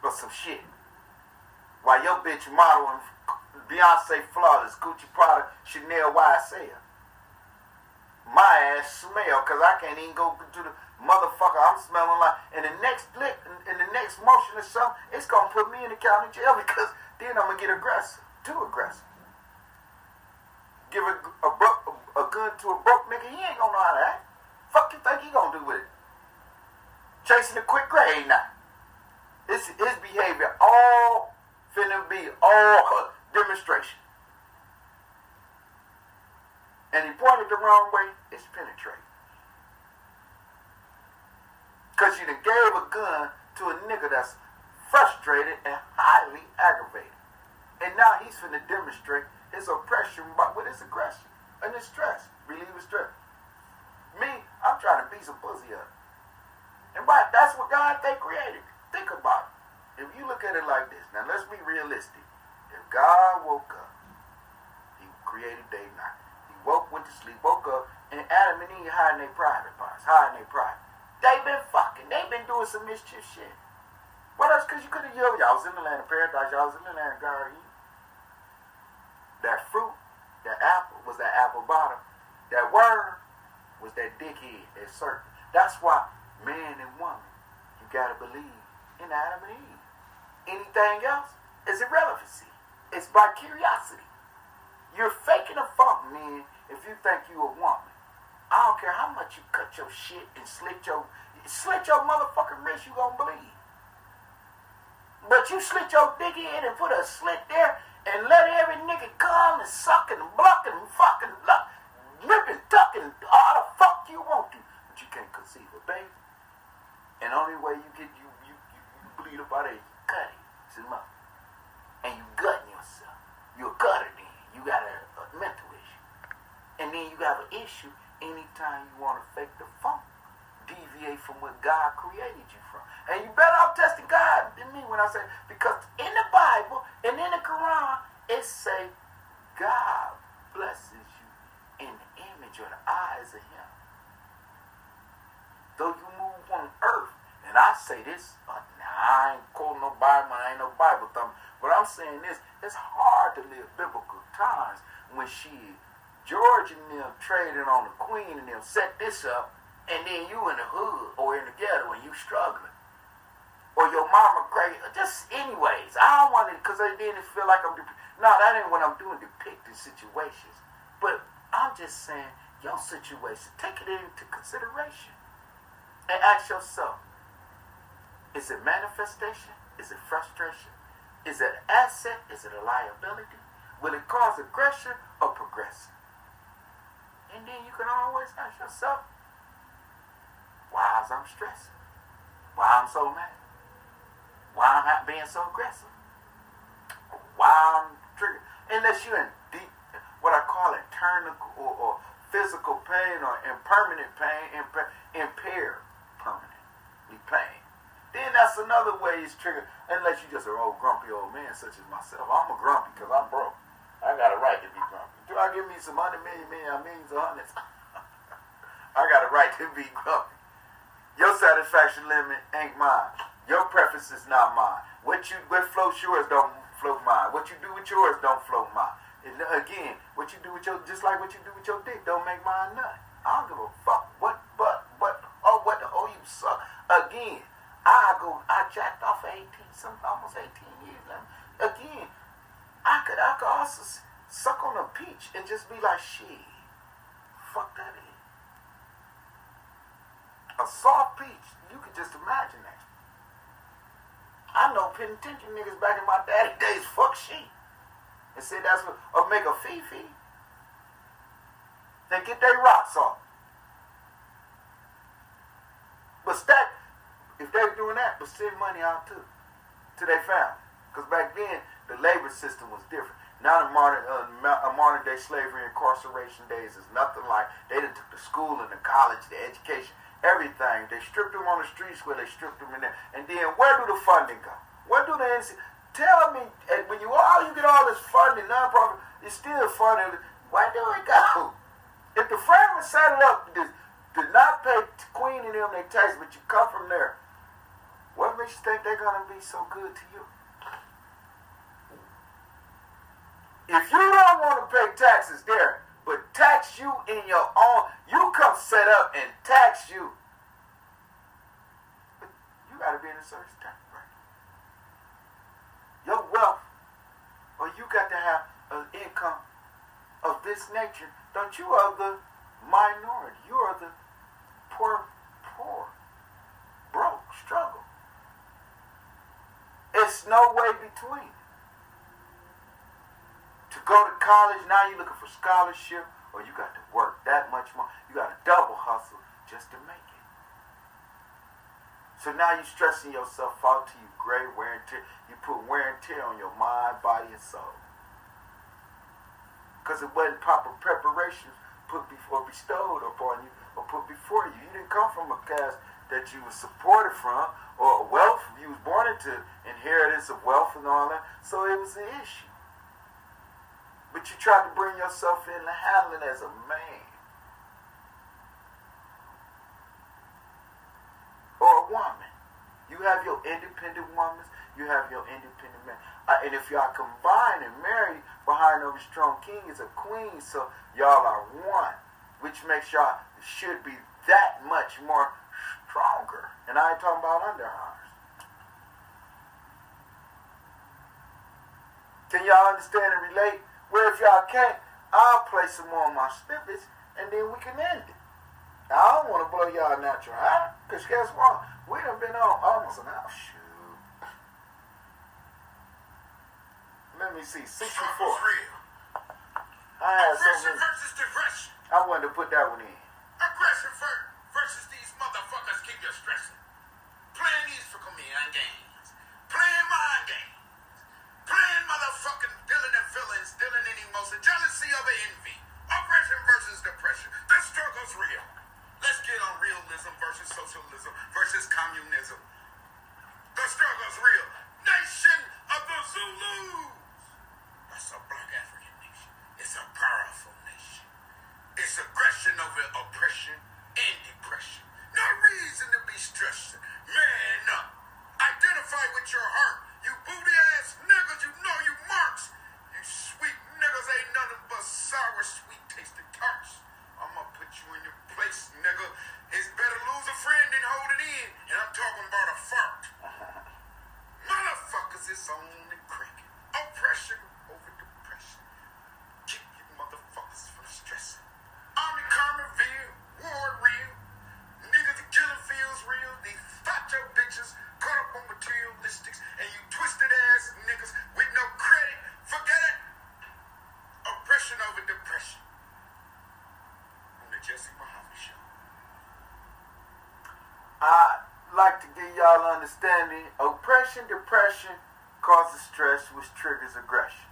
Or some shit. While your bitch modeling Beyonce Flawless, Gucci Prada, Chanel YSL. My ass smell, cause I can't even go to the motherfucker, I'm smelling like, and the next lick, in the next motion or something, it's gonna put me in the county jail (laughs) because then I'm gonna get aggressive, too aggressive. Give a, a, a, a gun to a broke nigga, he ain't gonna know how to act. Fuck you think he gonna do with it? Chasing a quick grade now. It's his behavior all finna be all demonstration. And he pointed the wrong way, it's penetrating. Because you done gave a gun to a nigga that's frustrated and highly aggravated. And now he's finna demonstrate his oppression with his aggression and his stress. Relieve his stress. Me, I'm trying to beat some pussy up. And but that's what God they created. Think about it. If you look at it like this, now let's be realistic. If God woke up, he created day and night. Woke, went to sleep, woke up, and Adam and Eve hiding their private parts, hiding their private. They been fucking. They been doing some mischief shit. What else? Cause you could have. Y'all was in the land of paradise. Y'all was in the land of Garden. That fruit, that apple was that apple bottom. That word was that dickhead, that serpent. That's why man and woman, you gotta believe in Adam and Eve. Anything else is irrelevancy. It's by curiosity. You're faking a funk, man, if you think you a woman. I don't care how much you cut your shit and slit your slit your motherfucking wrist, you gonna bleed. But you slit your dick in and put a slit there and let every nigga come and suck and block and fucking lock, rip and tuck and all the fuck you want to. But you can't conceive a baby. And only way you get you you, you, bleed up out of it, you cut it. See my and you gutting yourself. You're gutter then. You got a, a mental. And then you have an issue anytime you want to fake the funk, deviate from what God created you from. And you better off testing God than me when I say, because in the Bible and in the Quran, it say God blesses you in the image or the eyes of him. Though you move on earth, and I say this, uh, now I ain't quoting no Bible, I ain't no Bible thumb, but I'm saying this, it's hard to live biblical times when she George and them trading on the queen and them set this up, and then you in the hood or in the ghetto and you struggling. Or your mama crazy. Just anyways. I don't want it because then it feel like I'm... No, that ain't what I'm doing, depicting situations. But I'm just saying, your situation. Take it into consideration. And ask yourself, is it manifestation? Is it frustration? Is it an asset? Is it a liability? Will it cause aggression or progression? And then you can always ask yourself, why is I'm stressing? Why I'm so mad? Why I'm not being so aggressive? Why I'm triggered? Unless you're in deep, what I call internal or, or physical pain or impermanent pain, impa- impaired permanently pain. Then that's another way it's triggered. Unless you just an old grumpy old man such as myself. I'm a grumpy because I'm broke. I got a right to be I give me some hundred million, million, millions of hundreds? (laughs) I got a right to be grumpy. Your satisfaction limit ain't mine. Your preference is not mine. What you what floats yours don't float mine. What you do with yours don't float mine. And again, what you do with your just like what you do with your dick don't make mine nut. I don't give a fuck what but what oh what the oh you suck. Again, I go I jacked off for 18 some almost 18 years. Again, I could I could also suck on a peach and just be like shit. Fuck that is. A soft peach, you can just imagine that. I know penitentiary niggas back in my daddy (laughs) days fuck sheep. And say that's what, or make a fee-fee. Then get their rocks off. But stack, if they were doing that, but send money out too, to their family. Because back then, the labor system was different. Now the modern, uh, modern day slavery incarceration days is nothing like, they done took the school and the college, the education everything. They stripped them on the streets where they stripped them in there. And then where do the funding go? Where do the NC? Tell me, when you all you get all this funding, nonprofit, it's still funding. Where do it go? (laughs) If the framers set it up to, to not pay Queen and them their taxes, but you come from there, what makes you think they're gonna be so good to you? If you don't want to pay taxes there, but tax you in your own. You come set up and tax you. You got to be in a certain tax bracket. Your wealth, or you got to have an income of this nature. Don't you are the minority. You are the poor, poor, broke, struggle. It's no way between to go to college, now you're looking for scholarship, or you got to work that much more. You got to double hustle just to make it. So now you're stressing yourself out to you great wear and tear. You put wear and tear on your mind, body, and soul. Because it wasn't proper preparation put before bestowed upon you or put before you. You didn't come from a caste that you were supported from or wealth. You was born into inheritance of wealth and all that. So it was an issue. But you try to bring yourself in to handle it as a man. Or a woman. You have your independent woman, you have your independent man. Uh, and if y'all combine and marry behind every strong king is a queen, so y'all are one, which makes y'all should be that much more stronger. And I ain't talking about underarms. Can y'all understand and relate? Well, if y'all can't, I'll play some more of my snippets and then we can end it. Now, I don't want to blow y'all natural high, because guess what? We done been on almost an hour. Shoot. Let me see, 64. I had Aggression something. versus depression. I wanted to put that one in. Aggression ver- versus these motherfuckers keep you stressing. Playing these mind games. Playing mind games. Playing motherfucking villain and villains, dealing any emotion, jealousy over envy. Aggression versus depression. The struggle's real. Let's get on realism versus socialism versus communism. The struggle's real. Nation understanding oppression, depression causes stress, which triggers aggression.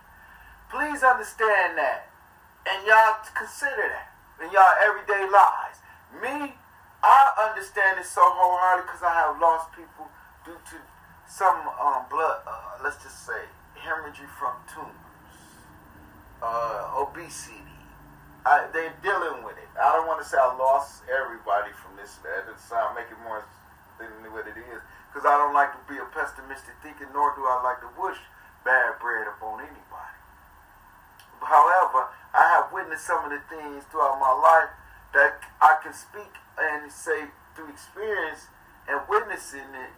Please understand that. And y'all consider that in y'all everyday lives. Me, I understand it so wholeheartedly because I have lost people due to some um, blood, uh, let's just say, hemorrhage from tumors, uh, obesity. I, they're dealing with it. I don't want to say I lost everybody from this. That sound make it more than what it is. Because I don't like to be a pessimistic thinker, nor do I like to wish bad bread upon anybody. However, I have witnessed some of the things throughout my life that I can speak and say through experience and witnessing it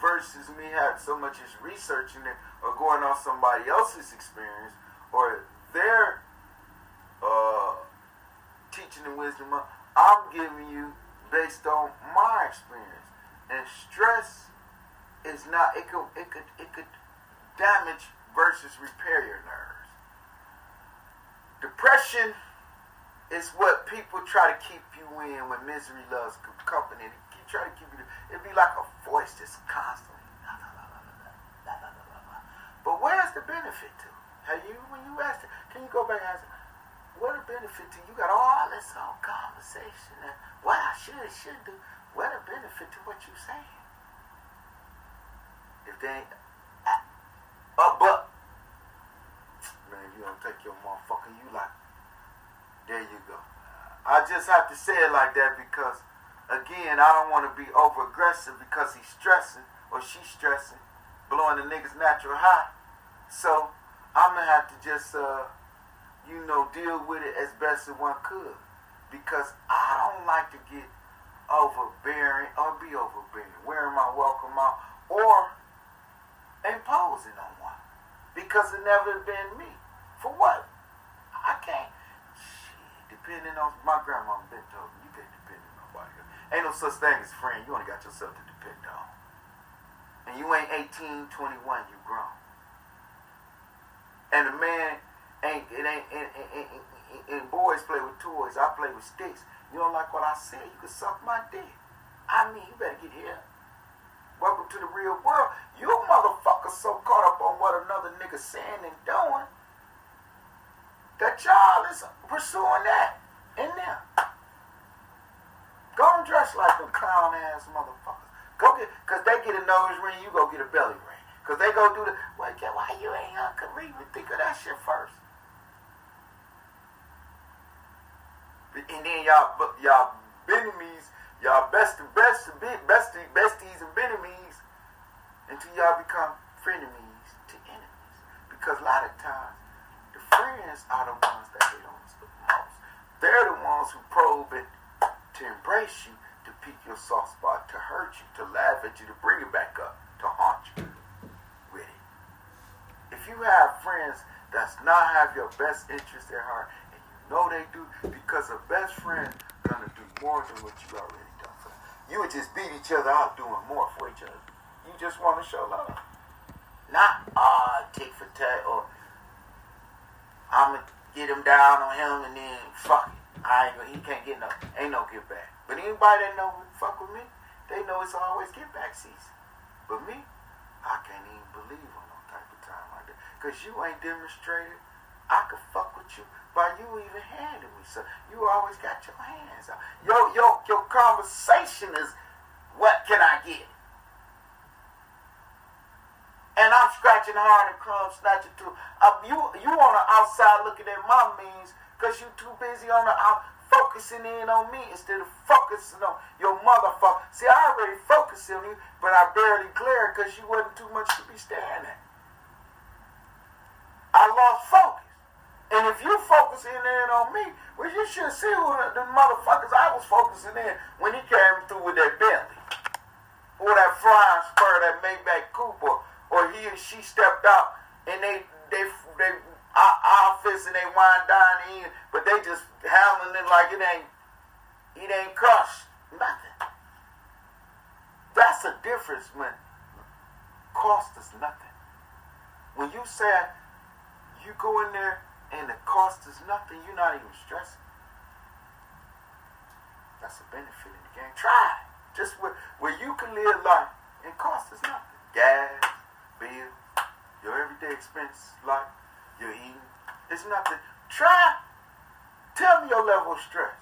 versus me having so much as researching it or going on somebody else's experience or their uh, teaching and wisdom. I'm giving you based on my experience. And stress is not it could it could it could damage versus repair your nerves. Depression is what people try to keep you in when misery loves company. They try to keep you. It'd be like a voice just constantly. But where's the benefit to? Have you when you asked, can you go back and ask? what a benefit to you? got all this whole conversation and what I should should do. What a benefit to what you're saying? If they ain't uh, uh, but man, you don't take your motherfucker, you like there you go. I just have to say it like that because again, I don't want to be over aggressive because he's stressing or she's stressing, blowing the niggas natural high. So I'm gonna have to just uh you know, deal with it as best as one could. Because I don't like to get overbearing or be overbearing, wearing my welcome out, or imposing on one. Because it never been me. For what? I can't. Depending on my grandma been told me, you can't depend on nobody. Ain't no such thing as friend. You only got yourself to depend on. And you ain't 18, 21, you grown. And the man ain't it ain't and, and, and, and, boys play with toys. I play with sticks. You don't like what I say? You can suck my dick. I mean, you better get here. Welcome to the real world. You motherfuckers so caught up on what another nigga saying and doing that y'all is pursuing that in there. Go and dress like them clown ass motherfuckers. Go get, cause they get a nose ring, you go get a belly ring. Cause they go do the, well, why you ain't Uncle Reed? Think of that shit first. and then y'all y'all enemies, y'all best best besties, besties and enemies until y'all become frenemies to enemies. Because a lot of times the friends are the ones that hate on the most. They're the ones who probe it to embrace you, to pick your soft spot, to hurt you, to laugh at you, to bring it back up, to haunt you with it. If you have friends that's not have your best interest at heart and you know they do because a best friend gonna do more than what you already. You would just beat each other out doing more for each other. You just want to show love, not uh, tick for tat or I'm gonna get him down on him and then fuck it. I ain't, gonna, he can't get no, ain't no get back. But anybody that know fuck with me, they know it's always get back season. But me, I can't even believe on no type of time like that. Cause you ain't demonstrated I could fuck with you by you even handing me so you always got your hands out. Your your your conversation is what can I get? And I'm scratching hard and crumb snatching too. Uh, you you on the outside looking at my means because you too busy on the out focusing in on me instead of focusing on your motherfucker. See, I already focused on you, but I barely glared because you wasn't too much to be staring at. I lost focus. And if you focusing in on me, well, you should see who the, the motherfuckers I was focusing in when he came through with that Bentley. Or that flying spur, that Maybach Cooper. Or he and she stepped out and they, they, they, office and they wind down in, but they just handling it like it ain't, it ain't crushed. Nothing. That's a difference when cost is nothing. When you say you go in there and the cost is nothing, you're not even stressing. That's a benefit in the game. Try Just where, where you can live life and cost is nothing. Gas, bill, your everyday expense, life, your eating. It's nothing. Try. Tell me your level of stress.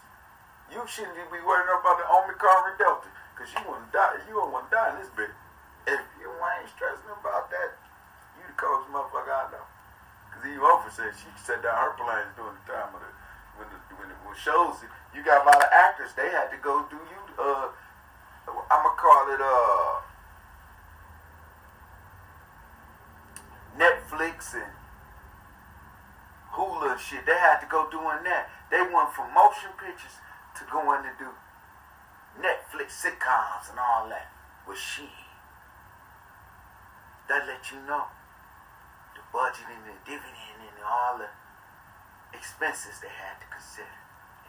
You shouldn't be worrying about the Omicron or Delta, because you to die. You to die in this bitch. If you ain't stressing about that, you the coldest motherfucker I know. Because even Oprah said she set down her plans during the time of the when the when it was shows. You got a lot of actors. They had to go do you. Uh, I'm gonna call it uh Netflix and Hulu and shit. They had to go doing that. They went from motion pictures to going to do Netflix sitcoms and all that with she. That let you know the budget and the dividend and all the expenses they had to consider.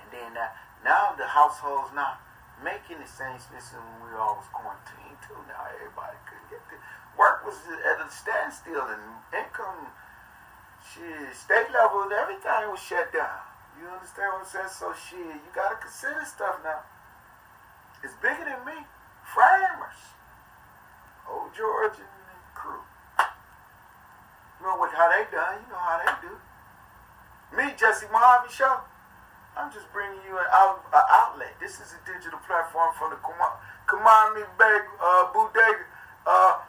And then now, now the households not making the same expenses when we all was quarantined too. Now everybody couldn't get the work was at a standstill and income, shit, state level everything was shut down. You understand what I'm saying? So shit, you gotta consider stuff now. It's bigger than me. Framers. Old crew. You know what how they done, you know how they do. Me, Jesse Mohave Show. I'm just bringing you an, out, an outlet. This is a digital platform from the Kamami Beg uh, Bodega. Uh,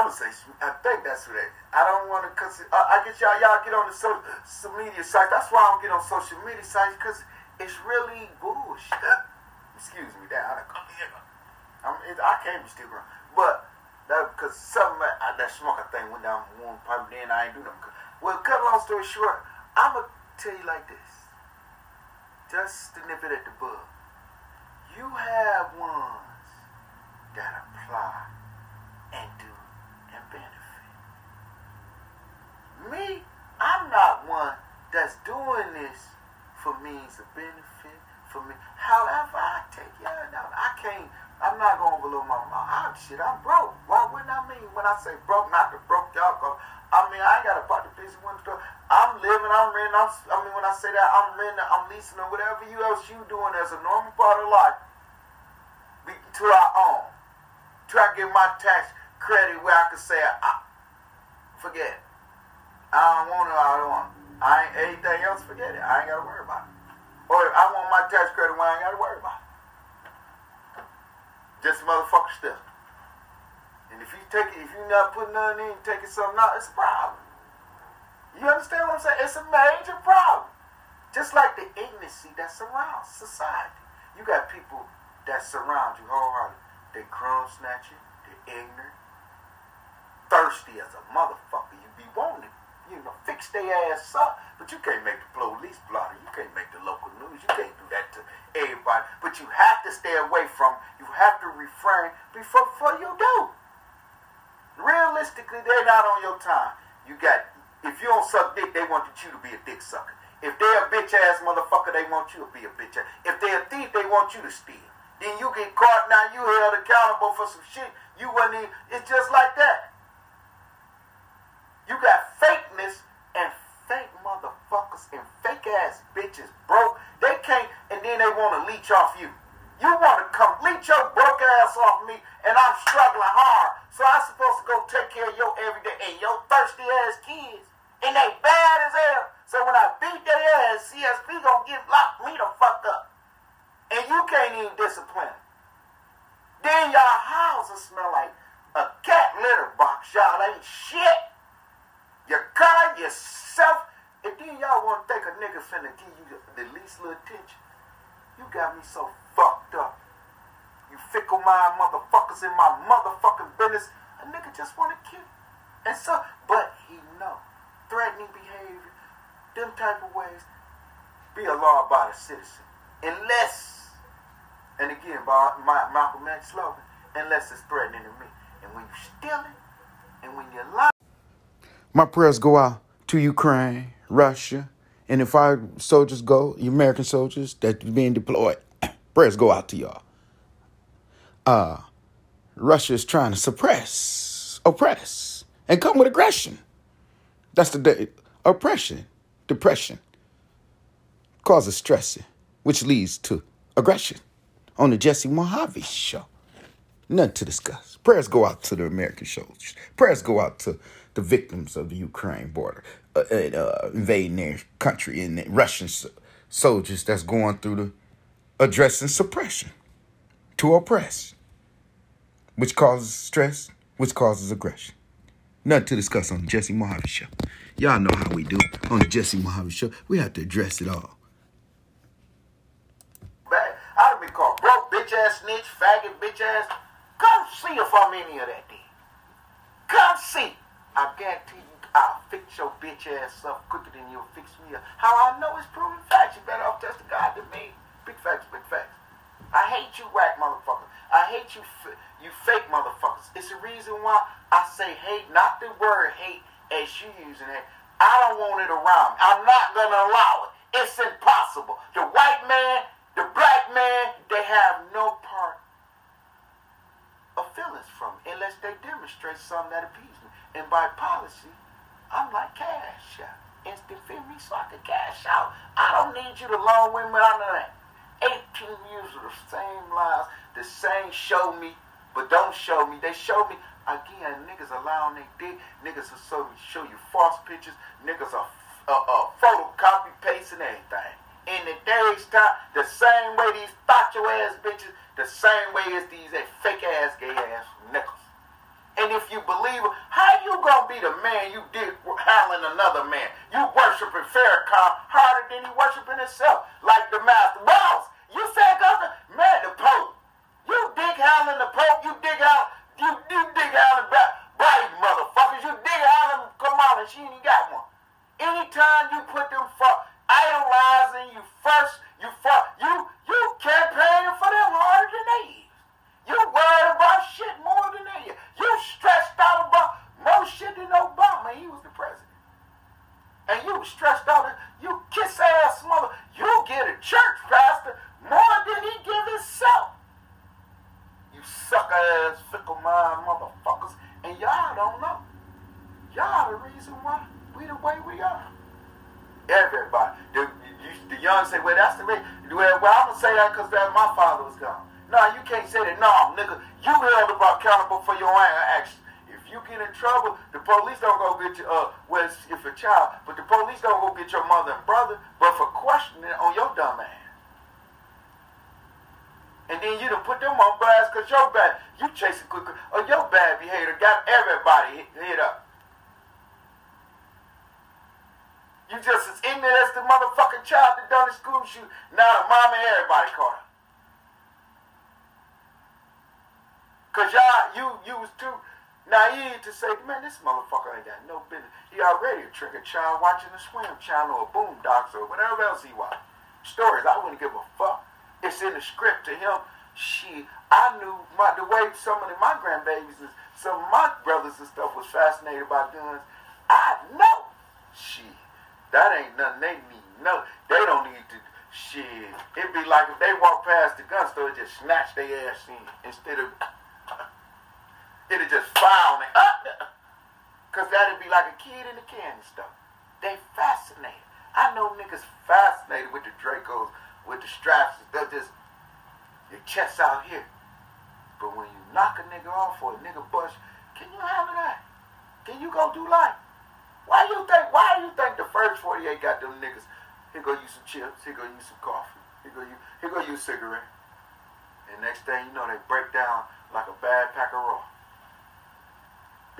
I'm gonna say, I think that's what it. I don't want to, cause uh, I get y'all, y'all get on the social, media site. That's why I don't get on social media sites, cause it's really bullshit. (laughs) Excuse me, that I, I'm, it, I can't be stupid, but that because some uh, that smoker thing went down one pipe, then I ain't do nothing. Well, cut long story short, I'm gonna tell you like this, just to nip it at the bud. You have ones that apply and do and benefit. Me, I'm not one that's doing this for means of benefit, for me. However, I take y'all down. I can't, I'm not going below my mouth. Ah, shit, I'm broke. Why wouldn't I mean when I say broke, not the broke y'all cause I mean, I ain't got a part of this one store. I'm living, I'm renting, I'm, I mean, when I say that, I'm renting, I'm leasing, or whatever you else you doing as a normal part of life, to our own. Try to get my tax credit where I can say, I, forget it. I don't want it, I don't want it. I ain't anything else, forget it. I ain't got to worry about it. Or I want my tax credit where I ain't got to worry about it. Just motherfucker stuff. And if you take it, if you're not putting nothing in, taking something out, it's a problem. You understand what I'm saying? It's a major problem. Just like the ignorancy that surrounds society. You got people that surround you wholeheartedly. They crumb snatching, they're ignorant, thirsty as a motherfucker. You be wanting you know, fix their ass up. But you can't make the police blotter. You can't make the local news. You can't do that to everybody. But you have to stay away from, you have to refrain before, before you do. Realistically, they're not on your time. You got, if you don't suck dick, they want you to be a dick sucker. If they're a bitch ass motherfucker, they want you to be a bitch ass. If they're a thief, they want you to steal. Then you get caught, now you held accountable for some shit. You wasn't even, it's just like that. You got fakeness and fake motherfuckers and fake ass bitches broke. They can't, and then they want to leech off you. You want to come leech your broke ass off me, and I'm struggling hard. So I'm supposed to go take care of your everyday and your thirsty ass kids. And they bad as hell. So when I beat their ass, CSP gonna get locked me the fuck up. And you can't even discipline. Then y'all houses smell like a cat litter box. Y'all ain't shit. Your car, yourself. And then y'all want to think a nigga finna give you the, least little attention. You got me so fucked up. You fickle mind motherfuckers in my motherfucking business. A nigga just want to kill. And so, but he know. Threatening behavior, them type of ways, be a law-abiding citizen. Unless, and again, by my Malcolm X slogan, unless it's threatening to me. And when you stealing, and when you're lying. My prayers go out to Ukraine, Russia, and if our soldiers go, the American soldiers that's being deployed, (coughs) prayers go out to y'all. Uh, Russia is trying to suppress, oppress, and come with aggression. That's the day. Oppression, depression, causes stress, which leads to aggression on the Jesse Mohave show. Nothing to discuss. Prayers go out to the American soldiers. Prayers go out to the victims of the Ukraine border, uh, uh, invading their country, and the Russian soldiers that's going through the addressing suppression to oppress, which causes stress, which causes aggression. Nothing to discuss on the Jesse Mohave Show. Y'all know how we do on the Jesse Mohave Show. We have to address it all. I'd be called broke, bitch ass, snitch, faggot, bitch ass. Come see if I'm any of that then. Come see. I guarantee you I'll fix your bitch ass up quicker than you'll fix me up. How I know it's proven facts. You better off testing God than me. Big facts, big facts. I hate you whack motherfuckers. I hate you you fake motherfuckers. It's the reason why I say hate, not the word hate as you using it. I don't want it around. I'm not gonna allow it. It's impossible. The white man, the black man, they have no part of feelings from it unless they demonstrate something that appeases me. And by policy, I'm like cash. Instant fit me so I can cash out. I don't need you to loan with me on that. 18 years of the same lies, the same show me, but don't show me. They show me again. Niggas allowing they dick. Niggas will show, show you false pictures. Niggas are uh, uh, photocopy pasting everything. In the day's time, the same way these facho ass bitches, the same way as these fake ass gay ass niggas. And if you believe how you gonna be the man you did handling another man? You worshiping Farrakhan harder than he worshiping himself, like the master boss. You said God, man, the Pope. You dig handling the Pope. You dig out. You you dig handling bright motherfuckers. You dig. Come on, she ain't got one. Anytime you put them for idolizing you first, you for you you campaigning for them harder than they is. You worried about shit more than they. You stressed out about more shit than Obama. He was the president. And you stressed out. You kiss ass mother. You get a church pastor more than he give himself. You sucker ass fickle mind motherfuckers. And y'all don't know. Y'all the reason why we the way we are. Everybody. The, the young say, well, that's the way. Well, I'm going to say that because my father was gone. No, you can't say that. No, nigga, you held accountable for your own actions. If you get in trouble, the police don't go get you, uh, well, if a child, but the police don't go get your mother and brother, but for questioning on your dumb ass. And then you done put them on blast because your bad, you chasing quicker, or your bad behavior got everybody hit, hit up. You just as ignorant as the motherfucking child that done the school shoot. Now the mom and everybody caught her. Cause y'all, you, you was too naive to say, man, this motherfucker ain't got no business. He already a trigger child watching the swim channel or Boondocks or whatever else he watch. Stories, I wouldn't give a fuck. It's in the script to him. She, I knew my, the way some of my grandbabies, and some of my brothers and stuff was fascinated by guns. I know. She, that ain't nothing they need. No, they don't need to. Shit, it'd be like if they walk past the gun store, just snatch their ass in instead of (laughs) It'd just fire on it. Because uh, uh, uh. that'd be like a kid in a candy store. They fascinated. I know niggas fascinated with the Dracos, with the straps. They're just, your chest out here. But when you knock a nigga off or a nigga bust, can you handle that? Can you go do life? Why you think, why do you think the first 48 got them niggas, here go use some chips, here go use some coffee, here go use, here go use cigarette. And next thing you know, they break down like a bad pack of raw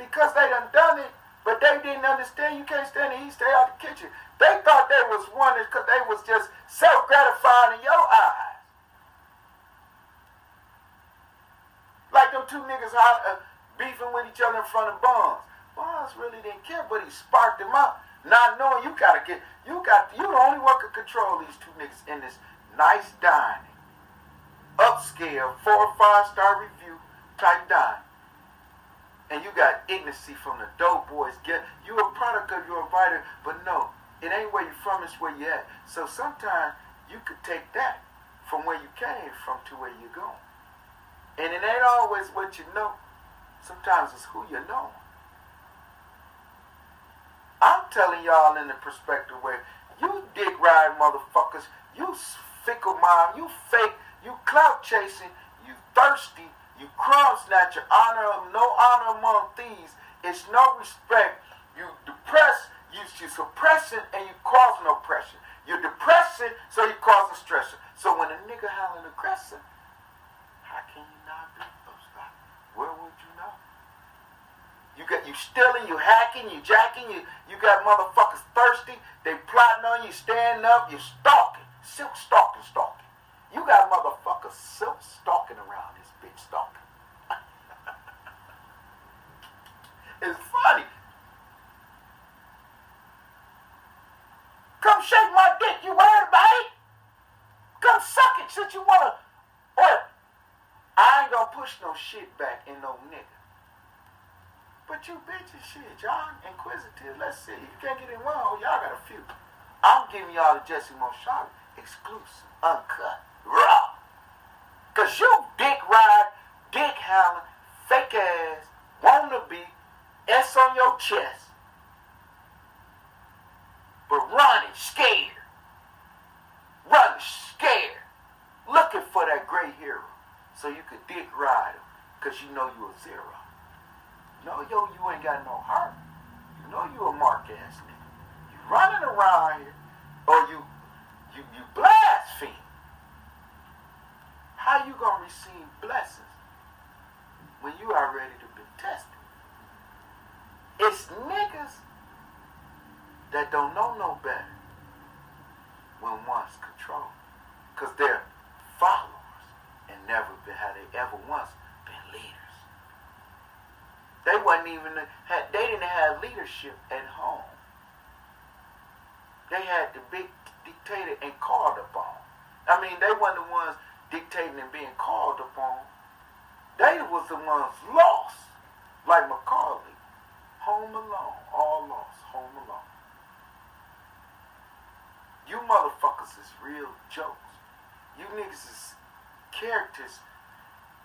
because they done done it, but they didn't understand you can't stand it, he stay out the kitchen. They thought they was one because they was just self-gratifying in your eyes. Like them two niggas uh, beefing with each other in front of Bonds. Bonds really didn't care, but he sparked them up. Not knowing you gotta get, you got, you the only one could control these two niggas in this nice dining. Upscale, four or five star review type dining and you got ignorance from the dope boys. Get you a product of your writer, but no, it ain't where you from. It's where you at. So sometimes you could take that from where you came from to where you going, and it ain't always what you know. Sometimes it's who you know. I'm telling y'all in the perspective where you dick ride motherfuckers, you fickle mind, you fake, you clout chasing, you thirsty, You crumb snatcher, honor of no honor among thieves. It's no respect. You depress, you, you suppressing, and you causing oppression. You're depressing, so you causing stress. So when a nigga hollering aggressive, how can you not be upset? Where would you know? You got you stealing, you hacking, you jacking, you you got motherfuckers thirsty. They plotting on you, standing up, you stalking, silk stalking, stalking. You got motherfuckers silk stalking around this bitch (laughs) it's funny. Come shake my dick, you worried about? Come suck it since you wanna. Or I ain't gonna push no shit back in no nigga. But you bitches, shit, y'all inquisitive. Let's see. You can't get in one hole. Y'all got a few. I'm giving y'all the Jesse Moshari exclusive, uncut, raw. Cause you dick ride, dick howling, fake ass, wanna be, S on your chest. But running scared. Running scared. Looking for that great hero. So you could dick ride him. Cause you know you a zero. No, yo, you ain't got no heart. You know you a mark ass nigga. You running around here, or you you you blaspheme. How you gonna receive blessings when you are ready to be tested? It's niggas that don't know no better when once controlled. Because they're followers and never been, had they ever once been leaders. They wasn't even, had, they didn't have leadership at home. They had the big dictator and called upon. I mean, they weren't the ones dictating and being called upon. They was the ones lost, like Macaulay. Home alone, all lost, home alone. You motherfuckers is real jokes. You niggas is characters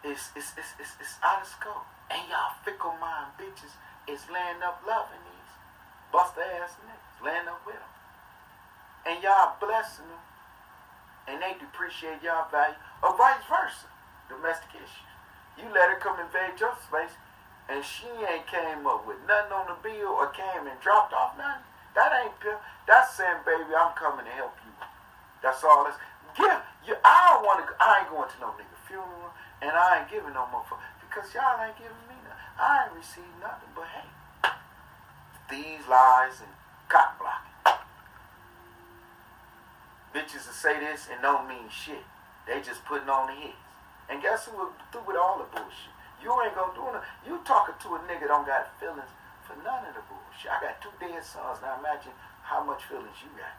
is is is is, is out of scope. And y'all fickle mind bitches is laying up loving these bust ass niggas, laying up with them. And y'all blessing them. And they depreciate y'all value, or vice versa. Domestic issues. You let her come invade your space, and she ain't came up with nothing on the bill or came and dropped off nothing. That ain't pimp. That's saying, baby, I'm coming to help you. That's all it's. Give you. I don't want to. I ain't going to no nigga funeral, and I ain't giving no more because y'all ain't giving me nothing. I ain't received nothing but hey, these lies and cock blocking. Bitches will say this and don't mean shit. They just putting on the hits. And guess who through with all the bullshit? You ain't gonna do nothing. You talking to a nigga don't got feelings for none of the bullshit. I got two dead sons. Now imagine how much feelings you got.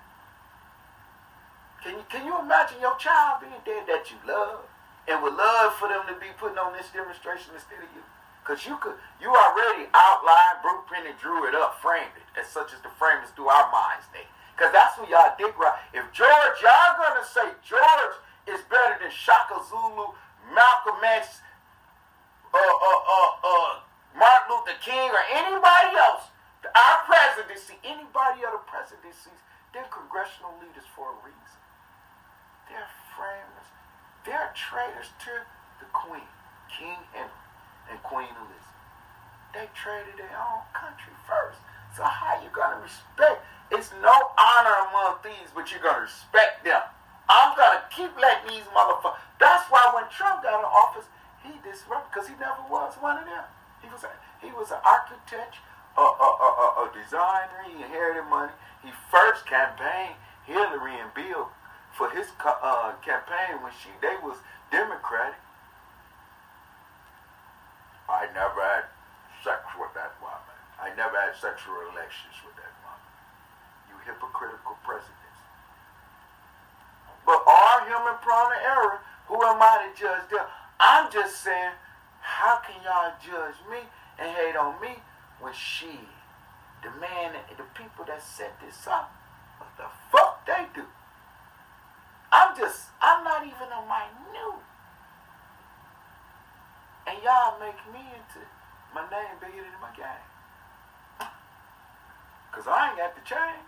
Can you can you imagine your child being dead that you love and would love for them to be putting on this demonstration instead of you? Cause you could you already outlined, blueprinted, drew it up, framed it, as such as the framers do our minds day. Cause that's what y'all dig right. If George, y'all gonna say George is better than Shaka Zulu, Malcolm X, uh, uh, uh, uh, Martin Luther King, or anybody else, our presidency, anybody other presidencies, they're congressional leaders for a reason. They're framers. They're traitors to the Queen, King Henry, and Queen Elizabeth. They traded their own country first. So how you gonna respect? It's no honor among thieves, but you're gonna respect them. I'm gonna keep letting these motherfuckers. That's why when Trump got in office, he disrupted because he never was one of them. He was a, he was an architect, a, a, a, a, designer. He inherited money. He first campaigned Hillary and Bill for his uh, campaign when she they was Democratic. I never had sex with that woman. I never had sexual relations with that woman. You hypocritical presidents. Human prone to error. Who am I to judge them? I'm just saying, how can y'all judge me and hate on me when she, the man, the people that set this up, what the fuck they do? I'm just, I'm not even a minute. And y'all make me into my name bigger than my game. (laughs) Because I ain't got the chain.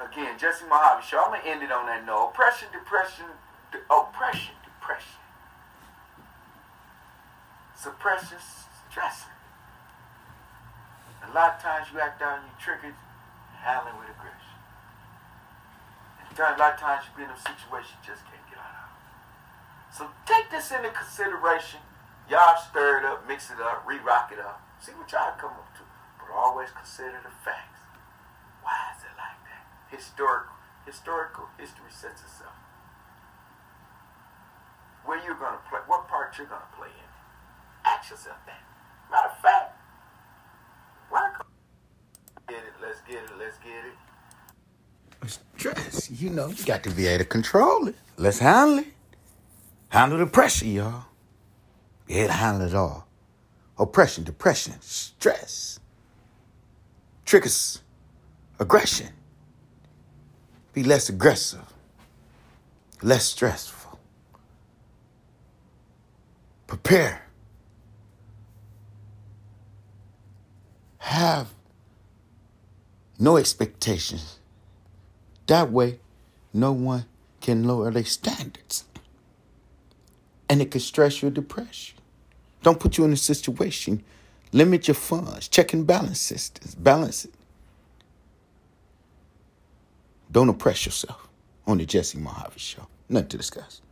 Again, Jesse Mohave Show. I'm gonna end it on that note. Oppression, depression, de- oppression, depression. Suppression, stressing. A lot of times you act out and you triggered, handling with aggression. And a lot of times you be in a situation you just can't get out of. So take this into consideration. Y'all stir it up, mix it up, re-rock it up. See what y'all come up to. But always consider the facts. Why is it like that? Historical, historical history sets itself. Where you're gonna play? What part you're gonna play in? Ask yourself that. Matter of fact, why? Get it. Let's get it. Let's get it. Stress, you know, you got to be able to control it. Let's handle it. Handle the pressure, y'all. Be able to handle it all. Oppression, depression, stress. Triggers aggression. Be less aggressive. Less stressful. Prepare. Have no expectations. That way, no one can lower their standards. And it can stress you or depress you. Don't put you in a situation. Limit your funds. Check and balance systems. Balance it. Don't oppress yourself on the Jesse Mohave Show. Nothing to discuss.